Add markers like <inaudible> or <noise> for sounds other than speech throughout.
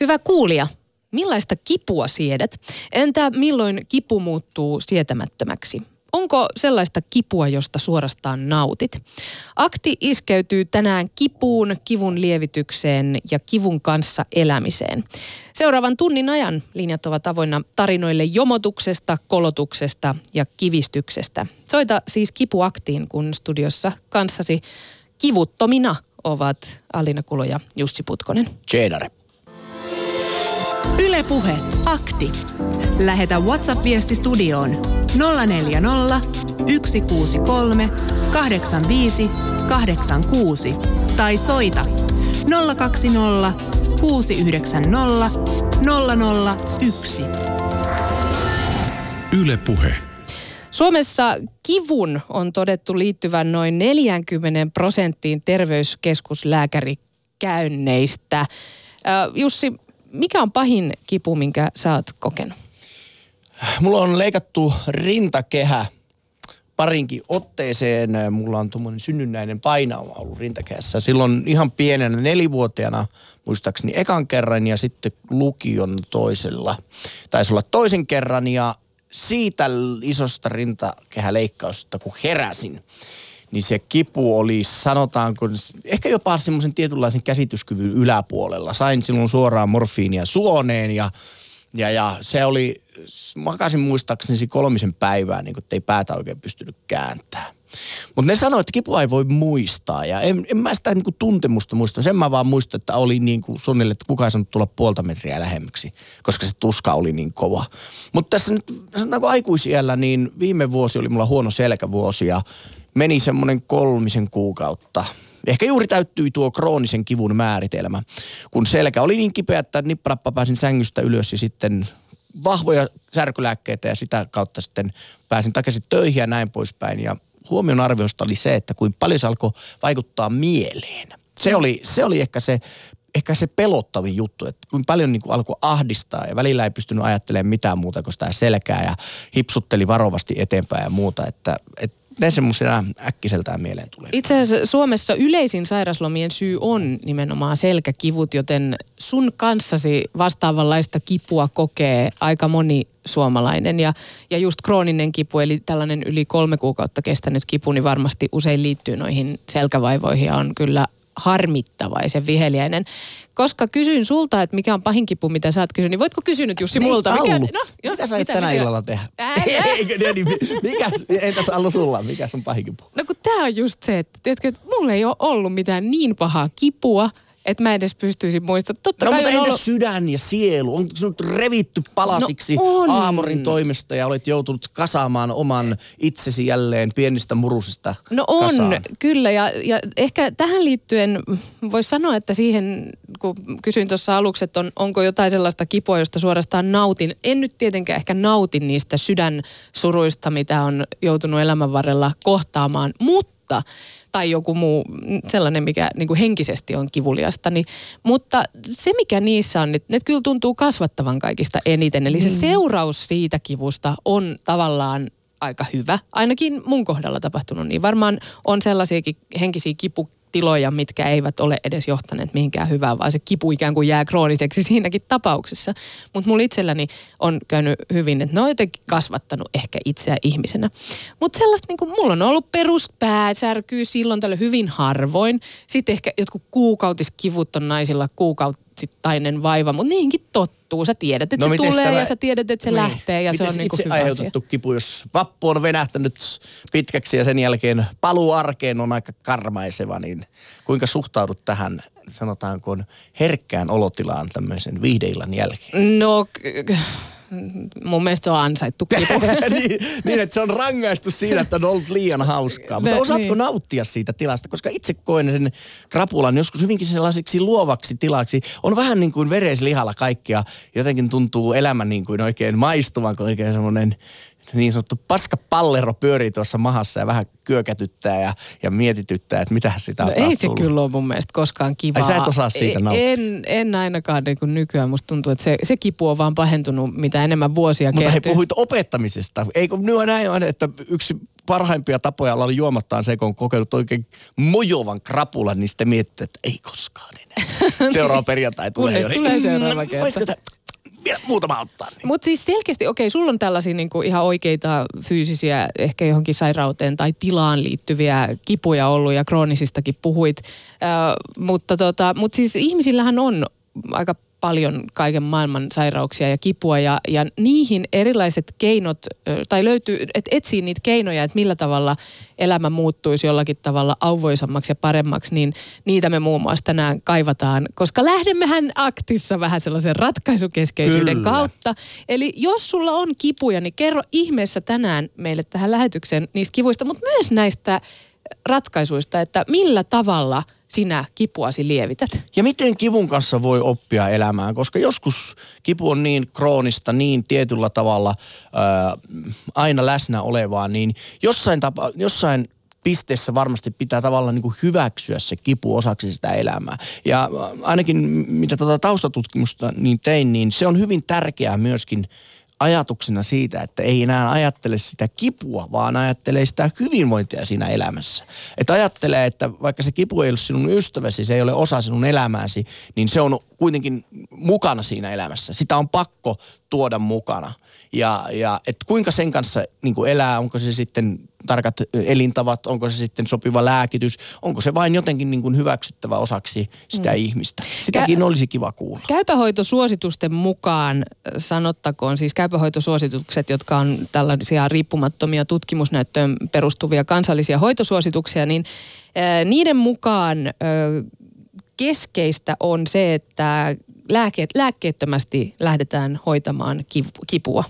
Hyvä kuulija, millaista kipua siedät? Entä milloin kipu muuttuu sietämättömäksi? Onko sellaista kipua, josta suorastaan nautit? Akti iskeytyy tänään kipuun, kivun lievitykseen ja kivun kanssa elämiseen. Seuraavan tunnin ajan linjat ovat avoinna tarinoille jomotuksesta, kolotuksesta ja kivistyksestä. Soita siis kipuaktiin, kun studiossa kanssasi kivuttomina ovat Alina Kulo ja Jussi Putkonen. Tjenare. Ylepuhe akti. Lähetä WhatsApp-viesti studioon 040 163 85 86 tai soita 020 690 001. Ylepuhe. Suomessa kivun on todettu liittyvän noin 40 prosenttiin terveyskeskuslääkärikäynneistä. Jussi, mikä on pahin kipu, minkä sä oot kokenut? Mulla on leikattu rintakehä parinkin otteeseen. Mulla on tuommoinen synnynnäinen painauma ollut rintakehässä. Silloin ihan pienenä nelivuotiaana muistaakseni ekan kerran ja sitten lukion toisella. Taisi olla toisen kerran ja siitä isosta rintakehäleikkausta, kun heräsin, niin se kipu oli, sanotaanko, ehkä jopa semmoisen tietynlaisen käsityskyvyn yläpuolella. Sain silloin suoraan morfiinia suoneen ja, ja, ja se oli, makasin muistaakseni kolmisen päivää, niin kuin, että ei päätä oikein pystynyt kääntämään. Mutta ne sanoivat, että kipua ei voi muistaa ja en, en mä sitä niinku tuntemusta muista. Sen mä vaan muistan, että oli niinku suunnilleen, että kukaan ei saanut tulla puolta metriä lähemmäksi, koska se tuska oli niin kova. Mutta tässä nyt sanotaanko aikuisiellä, niin viime vuosi oli mulla huono selkävuosi ja meni semmoinen kolmisen kuukautta Ehkä juuri täyttyi tuo kroonisen kivun määritelmä, kun selkä oli niin kipeä, että nipparappa pääsin sängystä ylös ja sitten vahvoja särkylääkkeitä ja sitä kautta sitten pääsin takaisin töihin ja näin poispäin. Ja huomion arviosta oli se, että kuin paljon se alkoi vaikuttaa mieleen. Se oli, se oli ehkä se ehkä se pelottavin juttu, että kuin paljon niin kuin alkoi ahdistaa ja välillä ei pystynyt ajattelemaan mitään muuta kuin sitä selkää ja hipsutteli varovasti eteenpäin ja muuta, että, että ne semmoisena äkkiseltään mieleen tulee. Itse asiassa Suomessa yleisin sairaslomien syy on nimenomaan selkäkivut, joten sun kanssasi vastaavanlaista kipua kokee aika moni suomalainen. Ja, ja just krooninen kipu, eli tällainen yli kolme kuukautta kestänyt kipu, niin varmasti usein liittyy noihin selkävaivoihin ja on kyllä harmittavaisen viheliäinen. Koska kysyin sulta, että mikä on pahin kipu, mitä sä oot kysynyt, niin voitko kysyä nyt Jussi niin, multa? Mikä, no, jo, mitä sä mitä, tänä mitä? illalla tehdä? <laughs> Eikö, niin, mikä, entäs Allu sulla, mikä on pahin kipu? No kun tää on just se, että, tiedätkö, että mulla ei ole ollut mitään niin pahaa kipua – että mä edes pystyisin muistamaan. Totta no kai mutta entäs ollut... sydän ja sielu? On sinut revitty palasiksi no Aamorin toimesta ja olet joutunut kasaamaan oman itsesi jälleen pienistä murusista No on, kasaan. kyllä. Ja, ja ehkä tähän liittyen voisi sanoa, että siihen, kun kysyin tuossa aluksi, että on, onko jotain sellaista kipua, josta suorastaan nautin. En nyt tietenkään ehkä nautin niistä sydänsuruista, mitä on joutunut elämän varrella kohtaamaan, mutta tai joku muu sellainen, mikä niin kuin henkisesti on kivuliasta. Niin, mutta se, mikä niissä on, että ne kyllä tuntuu kasvattavan kaikista eniten. Eli se mm. seuraus siitä kivusta on tavallaan aika hyvä. Ainakin mun kohdalla tapahtunut niin. Varmaan on sellaisiakin henkisiä kipu, tiloja, mitkä eivät ole edes johtaneet mihinkään hyvään, vaan se kipu ikään kuin jää krooniseksi siinäkin tapauksessa. Mutta mulla itselläni on käynyt hyvin, että ne on jotenkin kasvattanut ehkä itseä ihmisenä. Mutta sellaista, niin kuin mulla on ollut peruspääsärkyä silloin tällä hyvin harvoin. Sitten ehkä jotkut kuukautiskivut on naisilla kuukausittainen vaiva, mutta niinkin tottuu. Sä tiedät, että no, se tulee tämä... ja sä tiedät, että se niin. lähtee ja Mites se on niin kuin hyvä aiheutettu asia. kipu, jos vappu on venähtänyt pitkäksi ja sen jälkeen paluu arkeen on aika karmaiseva, niin kuinka suhtaudut tähän sanotaanko herkkään olotilaan tämmöisen viihdeillan jälkeen? No mun mielestä se on ansaittu kipu. <laughs> niin, niin, että se on rangaistu siinä, että on ollut liian hauskaa. Mutta osaatko niin. nauttia siitä tilasta? Koska itse koen sen krapulan joskus hyvinkin sellaiseksi luovaksi tilaksi. On vähän niin kuin vereslihalla kaikkia. Jotenkin tuntuu elämä niin kuin oikein maistuvan, kun oikein semmoinen niin sanottu paskapallero pyörii tuossa mahassa ja vähän kyökätyttää ja, ja mietityttää, että mitä sitä on no taas ei se tullut. kyllä ole mun mielestä koskaan kivaa. Ai sä et osaa siitä E- nauttia? En, en ainakaan niin kuin nykyään. Musta tuntuu, että se, se kipu on vaan pahentunut mitä enemmän vuosia Mutta he kertyy. puhuit opettamisesta. Eikö nyt näin, on, että yksi parhaimpia tapoja olla juomattaan se, kun on kokeillut oikein mojovan krapulan, niin sitten miettii, että ei koskaan enää. <laughs> Seuraava perjantai tulee Kunnes jo. niin, tulee seuraava mm, kerta. Vielä muutama ottaa? Niin. Mutta siis selkeästi, okei, sulla on tällaisia niinku ihan oikeita fyysisiä, ehkä johonkin sairauteen tai tilaan liittyviä kipuja ollut ja kroonisistakin puhuit. Ö, mutta tota, mut siis ihmisillähän on aika paljon kaiken maailman sairauksia ja kipua ja, ja niihin erilaiset keinot, tai löytyy, että etsii niitä keinoja, että millä tavalla elämä muuttuisi jollakin tavalla auvoisammaksi ja paremmaksi, niin niitä me muun muassa tänään kaivataan, koska lähdemmehän aktissa vähän sellaisen ratkaisukeskeisyyden Kyllä. kautta. Eli jos sulla on kipuja, niin kerro ihmeessä tänään meille tähän lähetykseen niistä kivuista, mutta myös näistä ratkaisuista, että millä tavalla sinä kipuasi lievität. Ja miten kivun kanssa voi oppia elämään, koska joskus kipu on niin kroonista, niin tietyllä tavalla ää, aina läsnä olevaa, niin jossain, tapa, jossain pisteessä varmasti pitää tavallaan niin kuin hyväksyä se kipu osaksi sitä elämää. Ja ainakin mitä tuota taustatutkimusta niin tein, niin se on hyvin tärkeää myöskin ajatuksena siitä, että ei enää ajattele sitä kipua, vaan ajattelee sitä hyvinvointia siinä elämässä. Että ajattelee, että vaikka se kipu ei ole sinun ystäväsi, se ei ole osa sinun elämääsi, niin se on kuitenkin mukana siinä elämässä. Sitä on pakko tuoda mukana. Ja, ja että kuinka sen kanssa niin kuin elää, onko se sitten tarkat elintavat, onko se sitten sopiva lääkitys, onko se vain jotenkin niin kuin hyväksyttävä osaksi sitä mm. ihmistä. Sitäkin olisi kiva kuulla. Käypähoitosuositusten mukaan sanottakoon, siis käypähoitosuositukset, jotka on tällaisia riippumattomia tutkimusnäyttöön perustuvia kansallisia hoitosuosituksia, niin äh, niiden mukaan äh, keskeistä on se, että lääkeet, lääkkeettömästi lähdetään hoitamaan kipua.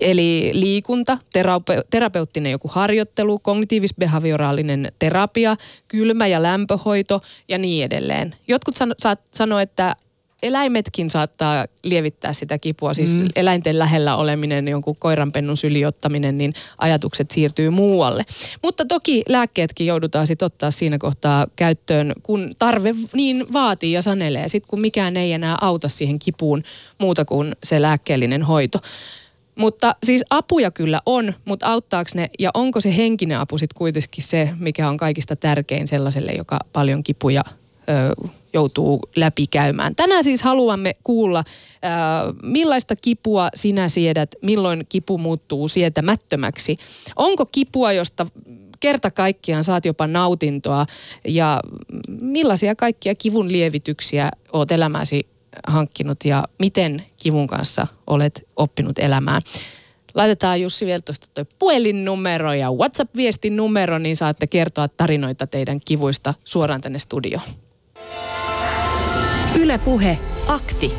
Eli liikunta, terape- terapeuttinen joku harjoittelu, kognitiivis-behavioraalinen terapia, kylmä- ja lämpöhoito ja niin edelleen. Jotkut sano, saat, sanoo, että eläimetkin saattaa lievittää sitä kipua, siis mm. eläinten lähellä oleminen, jonkun koiranpennun syliottaminen, niin ajatukset siirtyy muualle. Mutta toki lääkkeetkin joudutaan sitten ottaa siinä kohtaa käyttöön, kun tarve niin vaatii ja sanelee, sitten kun mikään ei enää auta siihen kipuun muuta kuin se lääkkeellinen hoito. Mutta siis apuja kyllä on, mutta auttaako ne ja onko se henkinen apu sitten kuitenkin se, mikä on kaikista tärkein sellaiselle, joka paljon kipuja ö, joutuu läpikäymään. Tänään siis haluamme kuulla, ö, millaista kipua sinä siedät, milloin kipu muuttuu sietämättömäksi. Onko kipua, josta kerta kaikkiaan saat jopa nautintoa ja millaisia kaikkia kivun lievityksiä oot elämäsi hankkinut ja miten kivun kanssa olet oppinut elämään. Laitetaan Jussi vielä tuosta toi puhelinnumero ja WhatsApp-viestin numero, niin saatte kertoa tarinoita teidän kivuista suoraan tänne studioon. Yle Puhe, akti.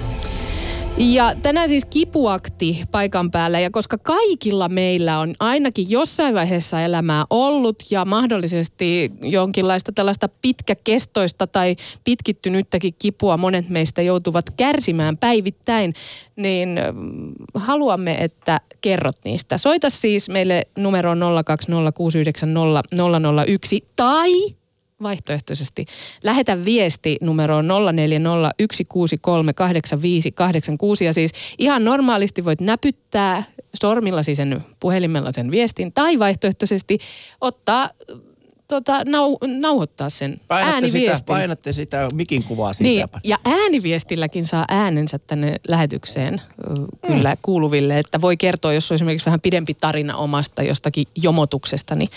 Ja tänään siis kipuakti paikan päällä ja koska kaikilla meillä on ainakin jossain vaiheessa elämää ollut ja mahdollisesti jonkinlaista tällaista pitkäkestoista tai pitkittynyttäkin kipua monet meistä joutuvat kärsimään päivittäin, niin mm, haluamme, että kerrot niistä. Soita siis meille numeroon 020690001 tai vaihtoehtoisesti. Lähetä viesti numeroon 0401638586 ja siis ihan normaalisti voit näpyttää sormillasi sen puhelimella sen viestin tai vaihtoehtoisesti ottaa tota, nau, nauhoittaa sen Painatte sitä, ääniviestin. painatte sitä mikin kuvaa siitä. Niin, ja ääniviestilläkin saa äänensä tänne lähetykseen kyllä Mm. kuuluville, että voi kertoa, jos on esimerkiksi vähän pidempi tarina omasta jostakin jomotuksesta, niin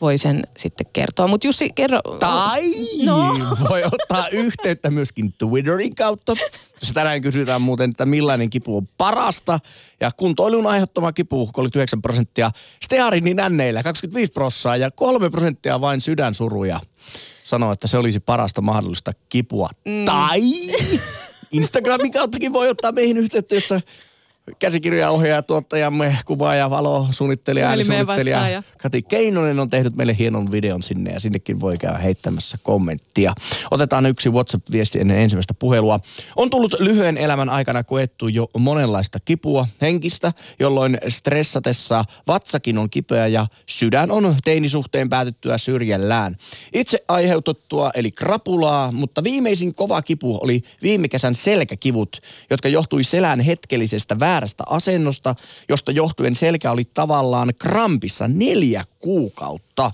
voi sen sitten kertoa. Mutta Jussi, kerro. Tai No. voi ottaa yhteyttä myöskin Twitterin kautta. Tässä tänään kysytään muuten, että millainen kipu on parasta. Ja kuntoilun aiheuttama kipu 39 prosenttia, stearinin nänneillä 25 prosenttia ja 3 prosenttia vain sydänsuruja. Sanoo, että se olisi parasta mahdollista kipua. Mm. Tai Instagramin kauttakin voi ottaa meihin yhteyttä, jossa käsikirja ohjaaja, tuottajamme, kuvaaja, valo, suunnittelija, suunnittelija Kati Keinonen on tehnyt meille hienon videon sinne ja sinnekin voi käydä heittämässä kommenttia. Otetaan yksi WhatsApp-viesti ennen ensimmäistä puhelua. On tullut lyhyen elämän aikana koettu jo monenlaista kipua henkistä, jolloin stressatessa vatsakin on kipeä ja sydän on teinisuhteen päätyttyä syrjällään. Itse aiheutettua eli krapulaa, mutta viimeisin kova kipu oli viime kesän selkäkivut, jotka johtui selän hetkellisestä väärästä asennosta, josta johtuen selkä oli tavallaan krampissa neljä kuukautta.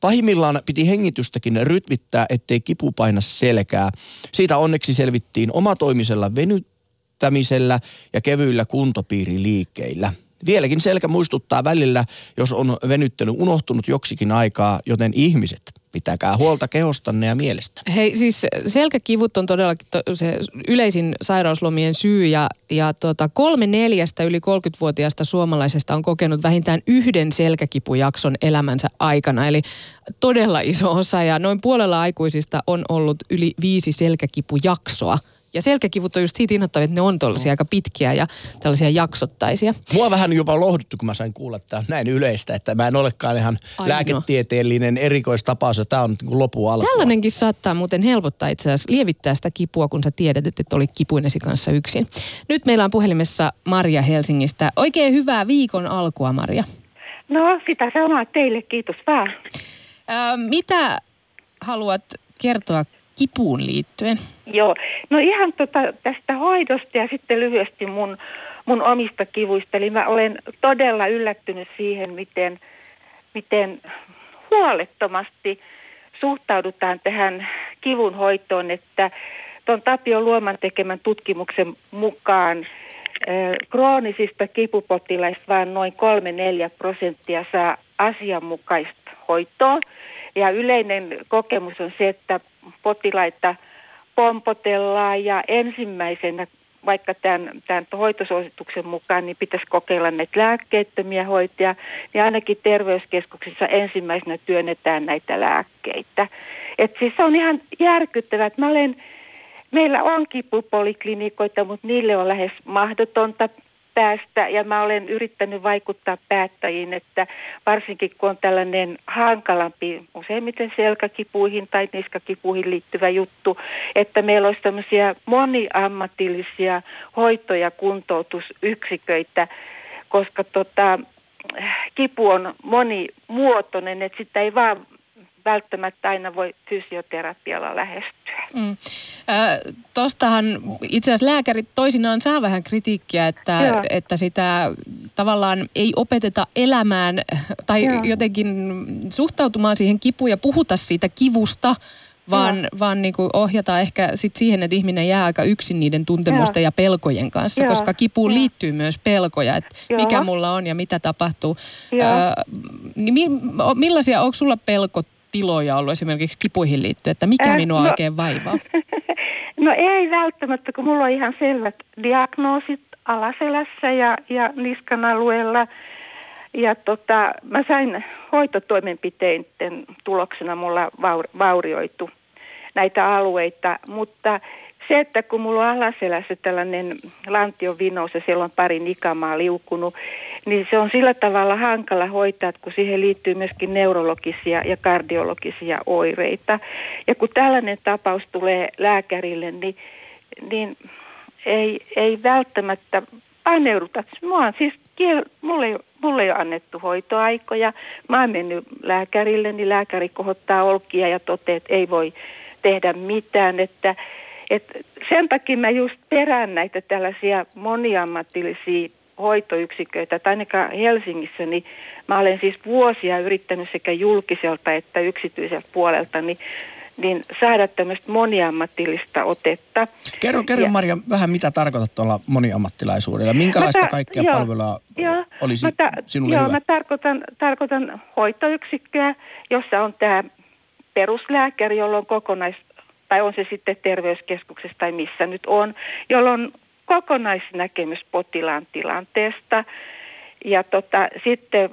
Pahimmillaan piti hengitystäkin rytmittää, ettei kipu paina selkää. Siitä onneksi selvittiin omatoimisella venyttämisellä ja kevyillä kuntopiiriliikkeillä. Vieläkin selkä muistuttaa välillä, jos on venyttely unohtunut joksikin aikaa, joten ihmiset, pitäkää huolta kehostanne ja mielestä. Hei, siis selkäkivut on todellakin to, se yleisin sairauslomien syy ja, ja tota, kolme neljästä yli 30-vuotiaasta suomalaisesta on kokenut vähintään yhden selkäkipujakson elämänsä aikana. Eli todella iso osa ja noin puolella aikuisista on ollut yli viisi selkäkipujaksoa ja selkäkivut on just siitä innoittavia, että ne on tuollaisia aika pitkiä ja tällaisia jaksottaisia. Mua vähän jopa lohduttu, kun mä sain kuulla, että tämä on näin yleistä, että mä en olekaan ihan Aino. lääketieteellinen erikoistapaus ja tämä on niin lopu alku. Tällainenkin saattaa muuten helpottaa itse asiassa, lievittää sitä kipua, kun sä tiedät, että et olit kipuinesi kanssa yksin. Nyt meillä on puhelimessa Maria Helsingistä. Oikein hyvää viikon alkua, Maria. No, sitä samaa teille, kiitos vaan. Ää, mitä haluat kertoa kipuun liittyen? Joo, no ihan tota, tästä hoidosta ja sitten lyhyesti mun, mun omista kivuista. Eli mä olen todella yllättynyt siihen, miten, miten huolettomasti suhtaudutaan tähän kivun hoitoon, että tuon Tapio Luoman tekemän tutkimuksen mukaan kroonisista kipupotilaista vain noin 3-4 prosenttia saa asianmukaista hoitoa. Ja yleinen kokemus on se, että potilaita pompotellaan ja ensimmäisenä vaikka tämän, tämän hoitosuosituksen mukaan, niin pitäisi kokeilla näitä lääkkeettömiä hoitoja, niin ainakin terveyskeskuksissa ensimmäisenä työnnetään näitä lääkkeitä. Et siis se on ihan järkyttävää, mä olen, meillä on kipupoliklinikoita, mutta niille on lähes mahdotonta päästä. Ja mä olen yrittänyt vaikuttaa päättäjiin, että varsinkin kun on tällainen hankalampi, useimmiten selkäkipuihin tai niskakipuihin liittyvä juttu, että meillä olisi tämmöisiä moniammatillisia hoito- ja kuntoutusyksiköitä, koska tota, kipu on monimuotoinen, että sitä ei vaan välttämättä aina voi fysioterapialla lähestyä. Mm. Äh, tostahan itse asiassa lääkärit toisinaan saa vähän kritiikkiä, että, että sitä tavallaan ei opeteta elämään tai Joo. jotenkin suhtautumaan siihen kipuun ja puhuta siitä kivusta, vaan, vaan niin kuin ohjata ehkä sit siihen, että ihminen jää aika yksin niiden tuntemusten ja, ja pelkojen kanssa, Joo. koska kipuun Joo. liittyy myös pelkoja, että Joo. mikä mulla on ja mitä tapahtuu. Joo. Äh, niin mi, millaisia, onko sulla pelkot tiloja ollut esimerkiksi kipuihin liittyen, että mikä äh, minua no, oikein vaivaa? <laughs> No ei välttämättä, kun mulla on ihan selvät diagnoosit alaselässä ja, ja niskan alueella. Ja tota, mä sain hoitotoimenpiteiden tuloksena mulla vaur, vaurioitu näitä alueita, mutta se, että kun mulla on alaselässä tällainen lantiovinous ja siellä on pari nikamaa liukunut, niin se on sillä tavalla hankala hoitaa, kun siihen liittyy myöskin neurologisia ja kardiologisia oireita. Ja kun tällainen tapaus tulee lääkärille, niin, niin ei, ei välttämättä paneuduta. Mua on siis mulle, ei, mulle ei ole annettu hoitoaikoja. Mä oon mennyt lääkärille, niin lääkäri kohottaa olkia ja toteaa, että ei voi tehdä mitään. Että et sen takia mä just perään näitä tällaisia moniammatillisia hoitoyksiköitä, tai ainakaan Helsingissä, niin mä olen siis vuosia yrittänyt sekä julkiselta että yksityiseltä puolelta, niin niin saada tämmöistä moniammatillista otetta. Kerro, kerro ja, Maria vähän, mitä tarkoitat tuolla moniammattilaisuudella? Minkälaista ta- kaikkia joo, palvelua joo, olisi mä ta- sinulle Joo, hyvä? mä tarkoitan, tarkoitan hoitoyksikköä, jossa on tämä peruslääkäri, jolla on kokonais tai on se sitten terveyskeskuksessa tai missä nyt on, jolloin on kokonaisnäkemys potilaan tilanteesta. Ja tota, sitten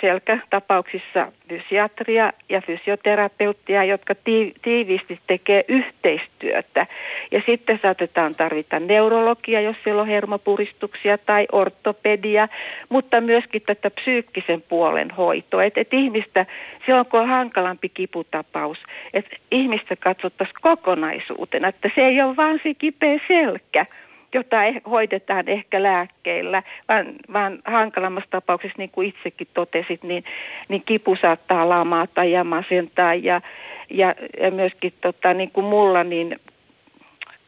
selkätapauksissa fysiatria ja fysioterapeuttia, jotka tiiviisti tekee yhteistyötä. Ja sitten saatetaan tarvita neurologia, jos siellä on hermopuristuksia tai ortopedia, mutta myöskin tätä psyykkisen puolen hoitoa. Että et ihmistä, silloin kun on hankalampi kiputapaus, että ihmistä katsottaisiin kokonaisuutena, että se ei ole vaan se kipeä selkä, jota eh, hoidetaan ehkä lääkkeillä, vaan, vaan hankalammassa tapauksessa, niin kuin itsekin totesit, niin, niin kipu saattaa lamata ja masentaa ja, ja, ja myöskin tota, niin kuin mulla, niin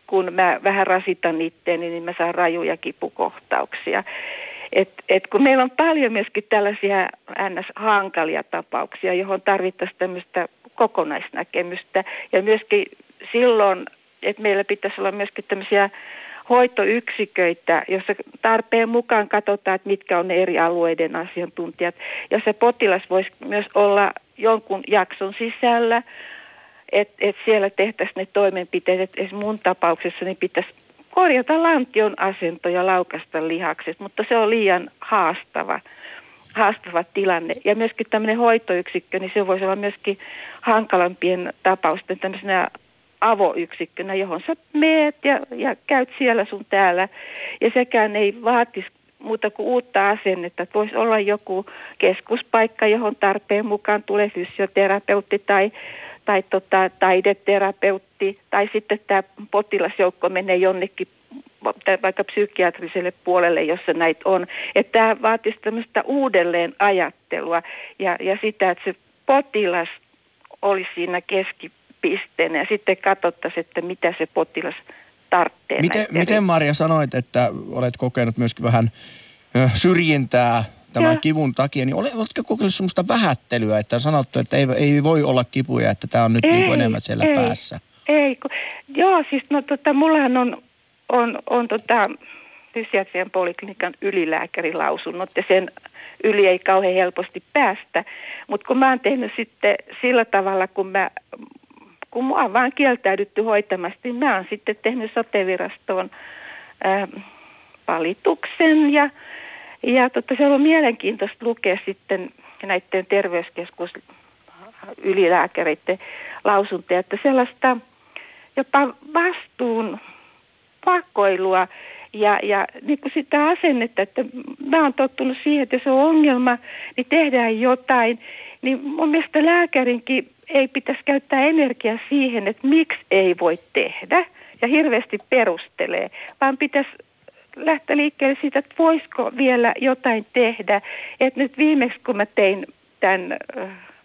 kun mä vähän rasitan itteeni, niin mä saan rajuja kipukohtauksia. Et, et kun meillä on paljon myöskin tällaisia ns-hankalia tapauksia, johon tarvittaisiin tämmöistä kokonaisnäkemystä ja myöskin silloin, että meillä pitäisi olla myöskin tämmöisiä hoitoyksiköitä, jossa tarpeen mukaan katsotaan, että mitkä on ne eri alueiden asiantuntijat. Ja se potilas voisi myös olla jonkun jakson sisällä, että et siellä tehtäisiin ne toimenpiteet. Että esimerkiksi mun tapauksessa niin pitäisi korjata lantion asento ja laukasta lihakset, mutta se on liian haastava haastava tilanne. Ja myöskin tämmöinen hoitoyksikkö, niin se voisi olla myöskin hankalampien tapausten tämmöisenä avoyksikkönä, johon sä meet ja, ja käyt siellä sun täällä. Ja sekään ei vaatisi muuta kuin uutta asennetta. Että voisi olla joku keskuspaikka, johon tarpeen mukaan tulee fysioterapeutti tai, tai tota, taideterapeutti. Tai sitten tämä potilasjoukko menee jonnekin vaikka psykiatriselle puolelle, jossa näitä on. Että tämä vaatisi tämmöistä uudelleen ajattelua ja, ja sitä, että se potilas olisi siinä keski, pisteen ja sitten katsottaisiin, että mitä se potilas tarvitsee. Miten, miten Maria sanoit, että olet kokenut myöskin vähän syrjintää tämän ja. kivun takia, niin oletko kokeillut sellaista vähättelyä, että on sanottu, että ei, ei voi olla kipuja, että tämä on nyt ei, niin kuin enemmän siellä ei, päässä? Ei, kun, joo, siis no tota, mullahan on, on, on tota, fysiatrian poliklinikan ylilääkärin lausunnot ja sen yli ei kauhean helposti päästä. Mutta kun mä oon tehnyt sitten sillä tavalla, kun mä kun mua on vaan kieltäydytty hoitamasta, niin mä oon sitten tehnyt sotevirastoon ää, valituksen ja, ja totta, se on mielenkiintoista lukea sitten näiden terveyskeskus ylilääkäreiden lausuntoja, että sellaista jopa vastuun pakoilua ja, ja niin kuin sitä asennetta, että mä oon tottunut siihen, että jos on ongelma, niin tehdään jotain. Niin mun mielestä lääkärinkin ei pitäisi käyttää energiaa siihen, että miksi ei voi tehdä ja hirveästi perustelee, vaan pitäisi lähteä liikkeelle siitä, että voisiko vielä jotain tehdä. Että nyt viimeksi kun mä tein tämän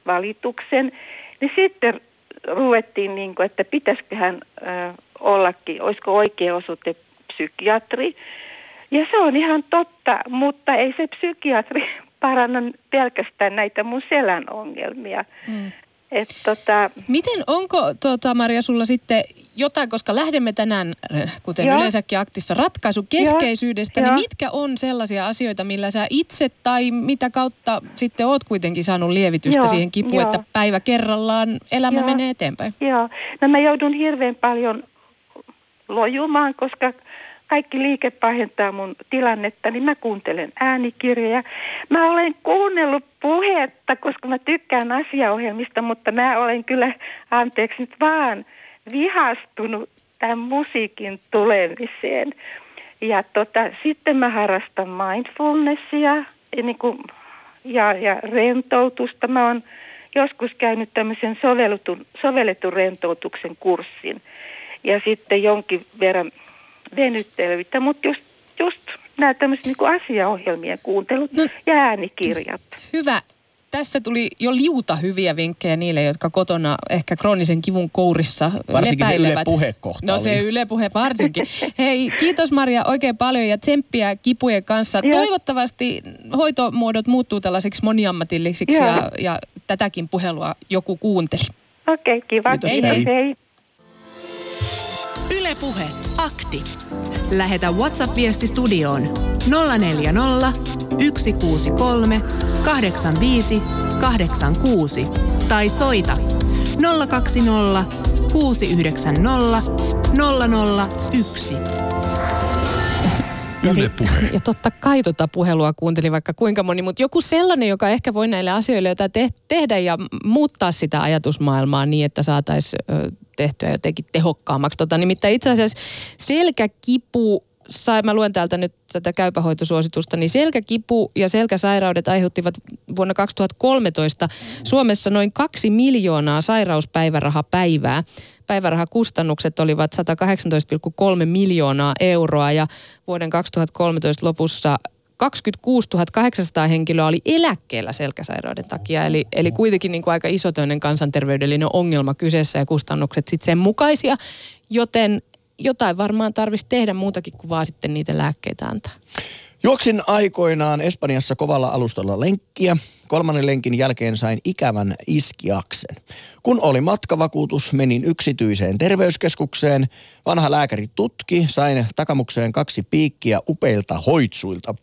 valituksen, niin sitten ruvettiin, niin kuin, että pitäisiköhän ollakin, olisiko oikea osoite psykiatri. Ja se on ihan totta, mutta ei se psykiatri <laughs> paranna pelkästään näitä mun selän ongelmia. Mm. Et tota... Miten, onko tota, Maria sulla sitten jotain, koska lähdemme tänään, kuten Joo. yleensäkin aktissa, ratkaisukeskeisyydestä, Joo. niin mitkä on sellaisia asioita, millä sä itse tai mitä kautta sitten oot kuitenkin saanut lievitystä Joo. siihen kipuun, että päivä kerrallaan elämä Joo. menee eteenpäin? Joo, no mä joudun hirveän paljon lojumaan, koska kaikki liike pahentaa mun tilannetta, niin mä kuuntelen äänikirjoja. Mä olen kuunnellut puhetta, koska mä tykkään asiaohjelmista, mutta mä olen kyllä, anteeksi nyt vaan, vihastunut tämän musiikin tulemiseen. Ja tota, sitten mä harrastan mindfulnessia niin kuin, ja, ja rentoutusta. Mä oon joskus käynyt tämmöisen sovelletun, sovelletun rentoutuksen kurssin ja sitten jonkin verran venyttelyitä, mutta just, just nämä tämmöiset niin asiaohjelmien kuuntelut no, ja äänikirjat. Hyvä. Tässä tuli jo liuta hyviä vinkkejä niille, jotka kotona ehkä kroonisen kivun kourissa Varsinkin lepäilevät. se Yle Puhe kohta No se Yle Puhe varsinkin. Hei, kiitos Maria oikein paljon ja tsemppiä kipujen kanssa. Ja. Toivottavasti hoitomuodot muuttuu tällaisiksi moniammatillisiksi ja, ja, ja tätäkin puhelua joku kuunteli. Okei, okay, kiva. Kiitos, hei. hei. hei. Ylepuhe akti. Lähetä WhatsApp-viesti studioon 040 163 85 86 tai soita 020 690 001. Ja, Yle sit, Puhe. ja totta kai tota puhelua kuunteli vaikka kuinka moni, mutta joku sellainen, joka ehkä voi näille asioille jotain te- tehdä ja muuttaa sitä ajatusmaailmaa niin, että saataisiin tehtyä jotenkin tehokkaammaksi. Tota, nimittäin itse asiassa selkäkipu sai, mä luen täältä nyt tätä käypähoitosuositusta, niin selkäkipu ja selkäsairaudet aiheuttivat vuonna 2013 Suomessa noin kaksi miljoonaa sairauspäivärahapäivää. Päivärahakustannukset olivat 118,3 miljoonaa euroa ja vuoden 2013 lopussa 26 800 henkilöä oli eläkkeellä selkäsairauden takia, eli, eli kuitenkin niin kuin aika iso kansanterveydellinen ongelma kyseessä ja kustannukset sitten sen mukaisia, joten jotain varmaan tarvitsisi tehdä muutakin kuin vaan sitten niitä lääkkeitä antaa. Juoksin aikoinaan Espanjassa kovalla alustalla lenkkiä. Kolmannen lenkin jälkeen sain ikävän iskiaksen. Kun oli matkavakuutus, menin yksityiseen terveyskeskukseen. Vanha lääkäri tutki, sain takamukseen kaksi piikkiä upeilta hoitsuilta.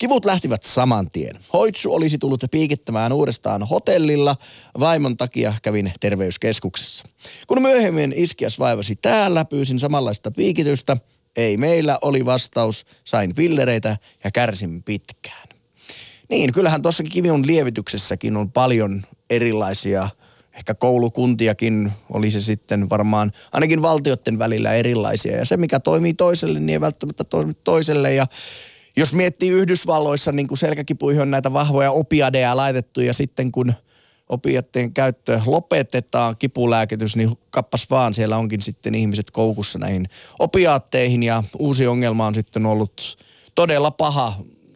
Kivut lähtivät saman tien. Hoitsu olisi tullut piikittämään uudestaan hotellilla. Vaimon takia kävin terveyskeskuksessa. Kun myöhemmin iskias vaivasi täällä, pyysin samanlaista piikitystä. Ei meillä oli vastaus, sain pillereitä ja kärsin pitkään. Niin, kyllähän tuossa kivun lievityksessäkin on paljon erilaisia ehkä koulukuntiakin oli se sitten varmaan ainakin valtioiden välillä erilaisia. Ja se, mikä toimii toiselle, niin ei välttämättä toimi toiselle. Ja jos miettii Yhdysvalloissa, niin kuin selkäkipuihin on näitä vahvoja opiadeja laitettu ja sitten kun opiattien käyttö lopetetaan, kipulääkitys, niin kappas vaan, siellä onkin sitten ihmiset koukussa näihin opiaatteihin ja uusi ongelma on sitten ollut todella paha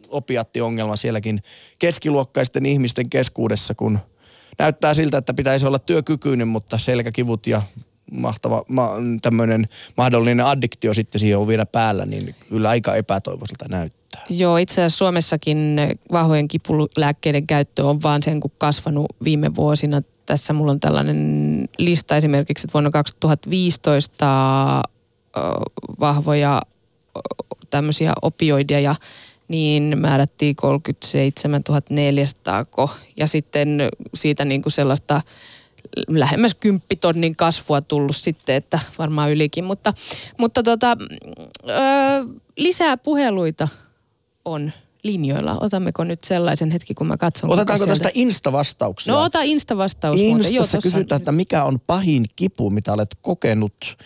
opiattiongelma sielläkin keskiluokkaisten ihmisten keskuudessa, kun näyttää siltä, että pitäisi olla työkykyinen, mutta selkäkivut ja mahtava ma, tämmöinen mahdollinen addiktio sitten siihen on vielä päällä, niin kyllä aika epätoivoiselta näyttää. Joo, itse asiassa Suomessakin vahvojen kipulääkkeiden käyttö on vaan sen kuin kasvanut viime vuosina. Tässä mulla on tällainen lista esimerkiksi, että vuonna 2015 vahvoja tämmöisiä opioideja niin määrättiin 37 400 ja sitten siitä niin kuin sellaista lähemmäs kymppitonnin kasvua tullut sitten, että varmaan ylikin. Mutta, mutta tota, ö, lisää puheluita on linjoilla. Otammeko nyt sellaisen hetki, kun mä katson. Otetaanko tästä Insta-vastauksia? No ota Insta-vastaus. Instassa kysytään, että mikä on pahin kipu, mitä olet kokenut.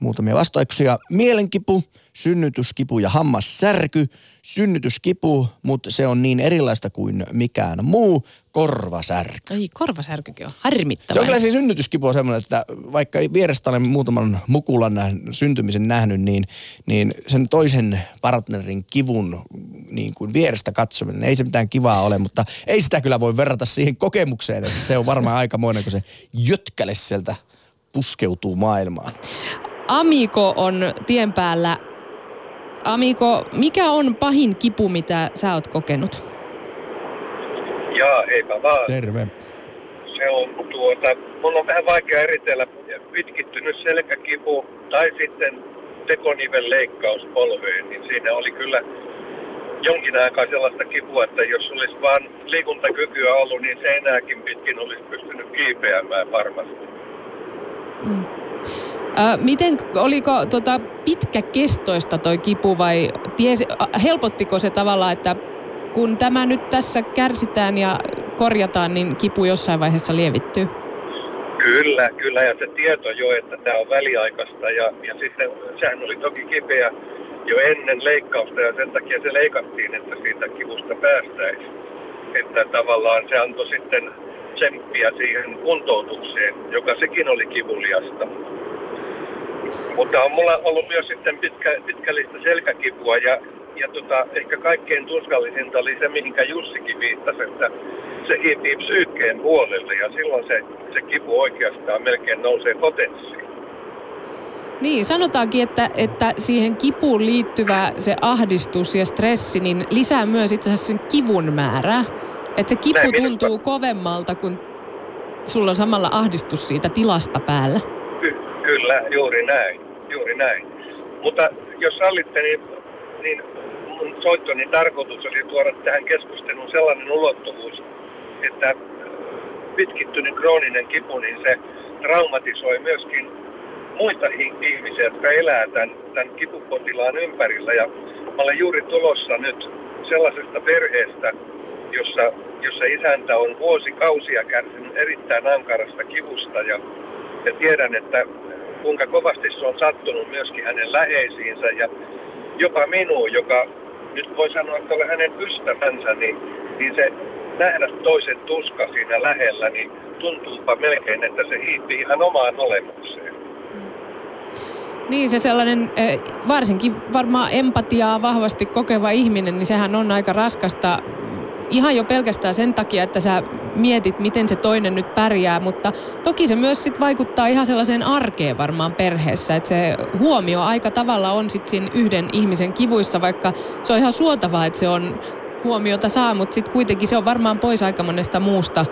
Muutamia vastauksia. Mielenkipu, synnytyskipu ja hammassärky. Synnytyskipu, mutta se on niin erilaista kuin mikään muu. Korvasärky. Ei, korvasärkykin on harmittava. Se on kyllä se synnytyskipu on semmoinen, että vaikka vierestä olen muutaman mukulan nähnyt, syntymisen nähnyt, niin, niin sen toisen partnerin kivun niin kuin vierestä katsominen, ei se mitään kivaa ole, mutta ei sitä kyllä voi verrata siihen kokemukseen, että se on varmaan aikamoinen, kun se jötkäle sieltä puskeutuu maailmaan. Amiko on tien päällä Amiko, mikä on pahin kipu, mitä sä oot kokenut? Jaa, eipä vaan. Terve. Se on tuota, mun on vähän vaikea eritellä pitkittynyt selkäkipu tai sitten tekoniven leikkaus polveen, niin siinä oli kyllä jonkin aikaa sellaista kipua, että jos olisi vain liikuntakykyä ollut, niin seinääkin pitkin olisi pystynyt kiipeämään varmasti. Mm. Miten, oliko tota, pitkäkestoista toi kipu vai tiesi, helpottiko se tavallaan, että kun tämä nyt tässä kärsitään ja korjataan, niin kipu jossain vaiheessa lievittyy? Kyllä, kyllä ja se tieto jo, että tämä on väliaikaista ja, ja sitten sehän oli toki kipeä jo ennen leikkausta ja sen takia se leikattiin, että siitä kivusta päästäisiin. Että tavallaan se antoi sitten tsemppiä siihen kuntoutukseen, joka sekin oli kivuliasta. Mutta on mulla ollut myös sitten pitkä, pitkällistä selkäkipua ja, ja tota, ehkä kaikkein tuskallisinta oli se, mihinkä Jussikin viittasi, että se hiipii psyykkeen puolelle ja silloin se, se kipu oikeastaan melkein nousee potenssiin. Niin, sanotaankin, että, että siihen kipuun liittyvä se ahdistus ja stressi niin lisää myös itse asiassa sen kivun määrää. Että se kipu Näin tuntuu minusta. kovemmalta, kun sulla on samalla ahdistus siitä tilasta päällä. Ky- kyllä, juuri näin. Juuri näin. Mutta jos sallitte, niin, niin mun soittoni tarkoitus oli tuoda tähän keskusteluun sellainen ulottuvuus, että pitkittynyt krooninen kipu, niin se traumatisoi myöskin muita ihmisiä, jotka elää tämän, tämän kipupotilaan ympärillä. Ja mä olen juuri tulossa nyt sellaisesta perheestä, jossa, jossa isäntä on vuosikausia kärsinyt erittäin ankarasta kivusta ja, ja tiedän, että kuinka kovasti se on sattunut myöskin hänen läheisiinsä ja jopa minuun, joka nyt voi sanoa, että olen hänen ystävänsä, niin, niin se nähdä toisen tuska siinä lähellä, niin tuntuupa melkein, että se hiipii ihan omaan olemukseen. Niin se sellainen, varsinkin varmaan empatiaa vahvasti kokeva ihminen, niin sehän on aika raskasta ihan jo pelkästään sen takia, että sä mietit, miten se toinen nyt pärjää, mutta toki se myös sit vaikuttaa ihan sellaiseen arkeen varmaan perheessä, että se huomio aika tavalla on sitten siinä yhden ihmisen kivuissa, vaikka se on ihan suotavaa, että se on huomiota saa, mutta sitten kuitenkin se on varmaan pois aika monesta muusta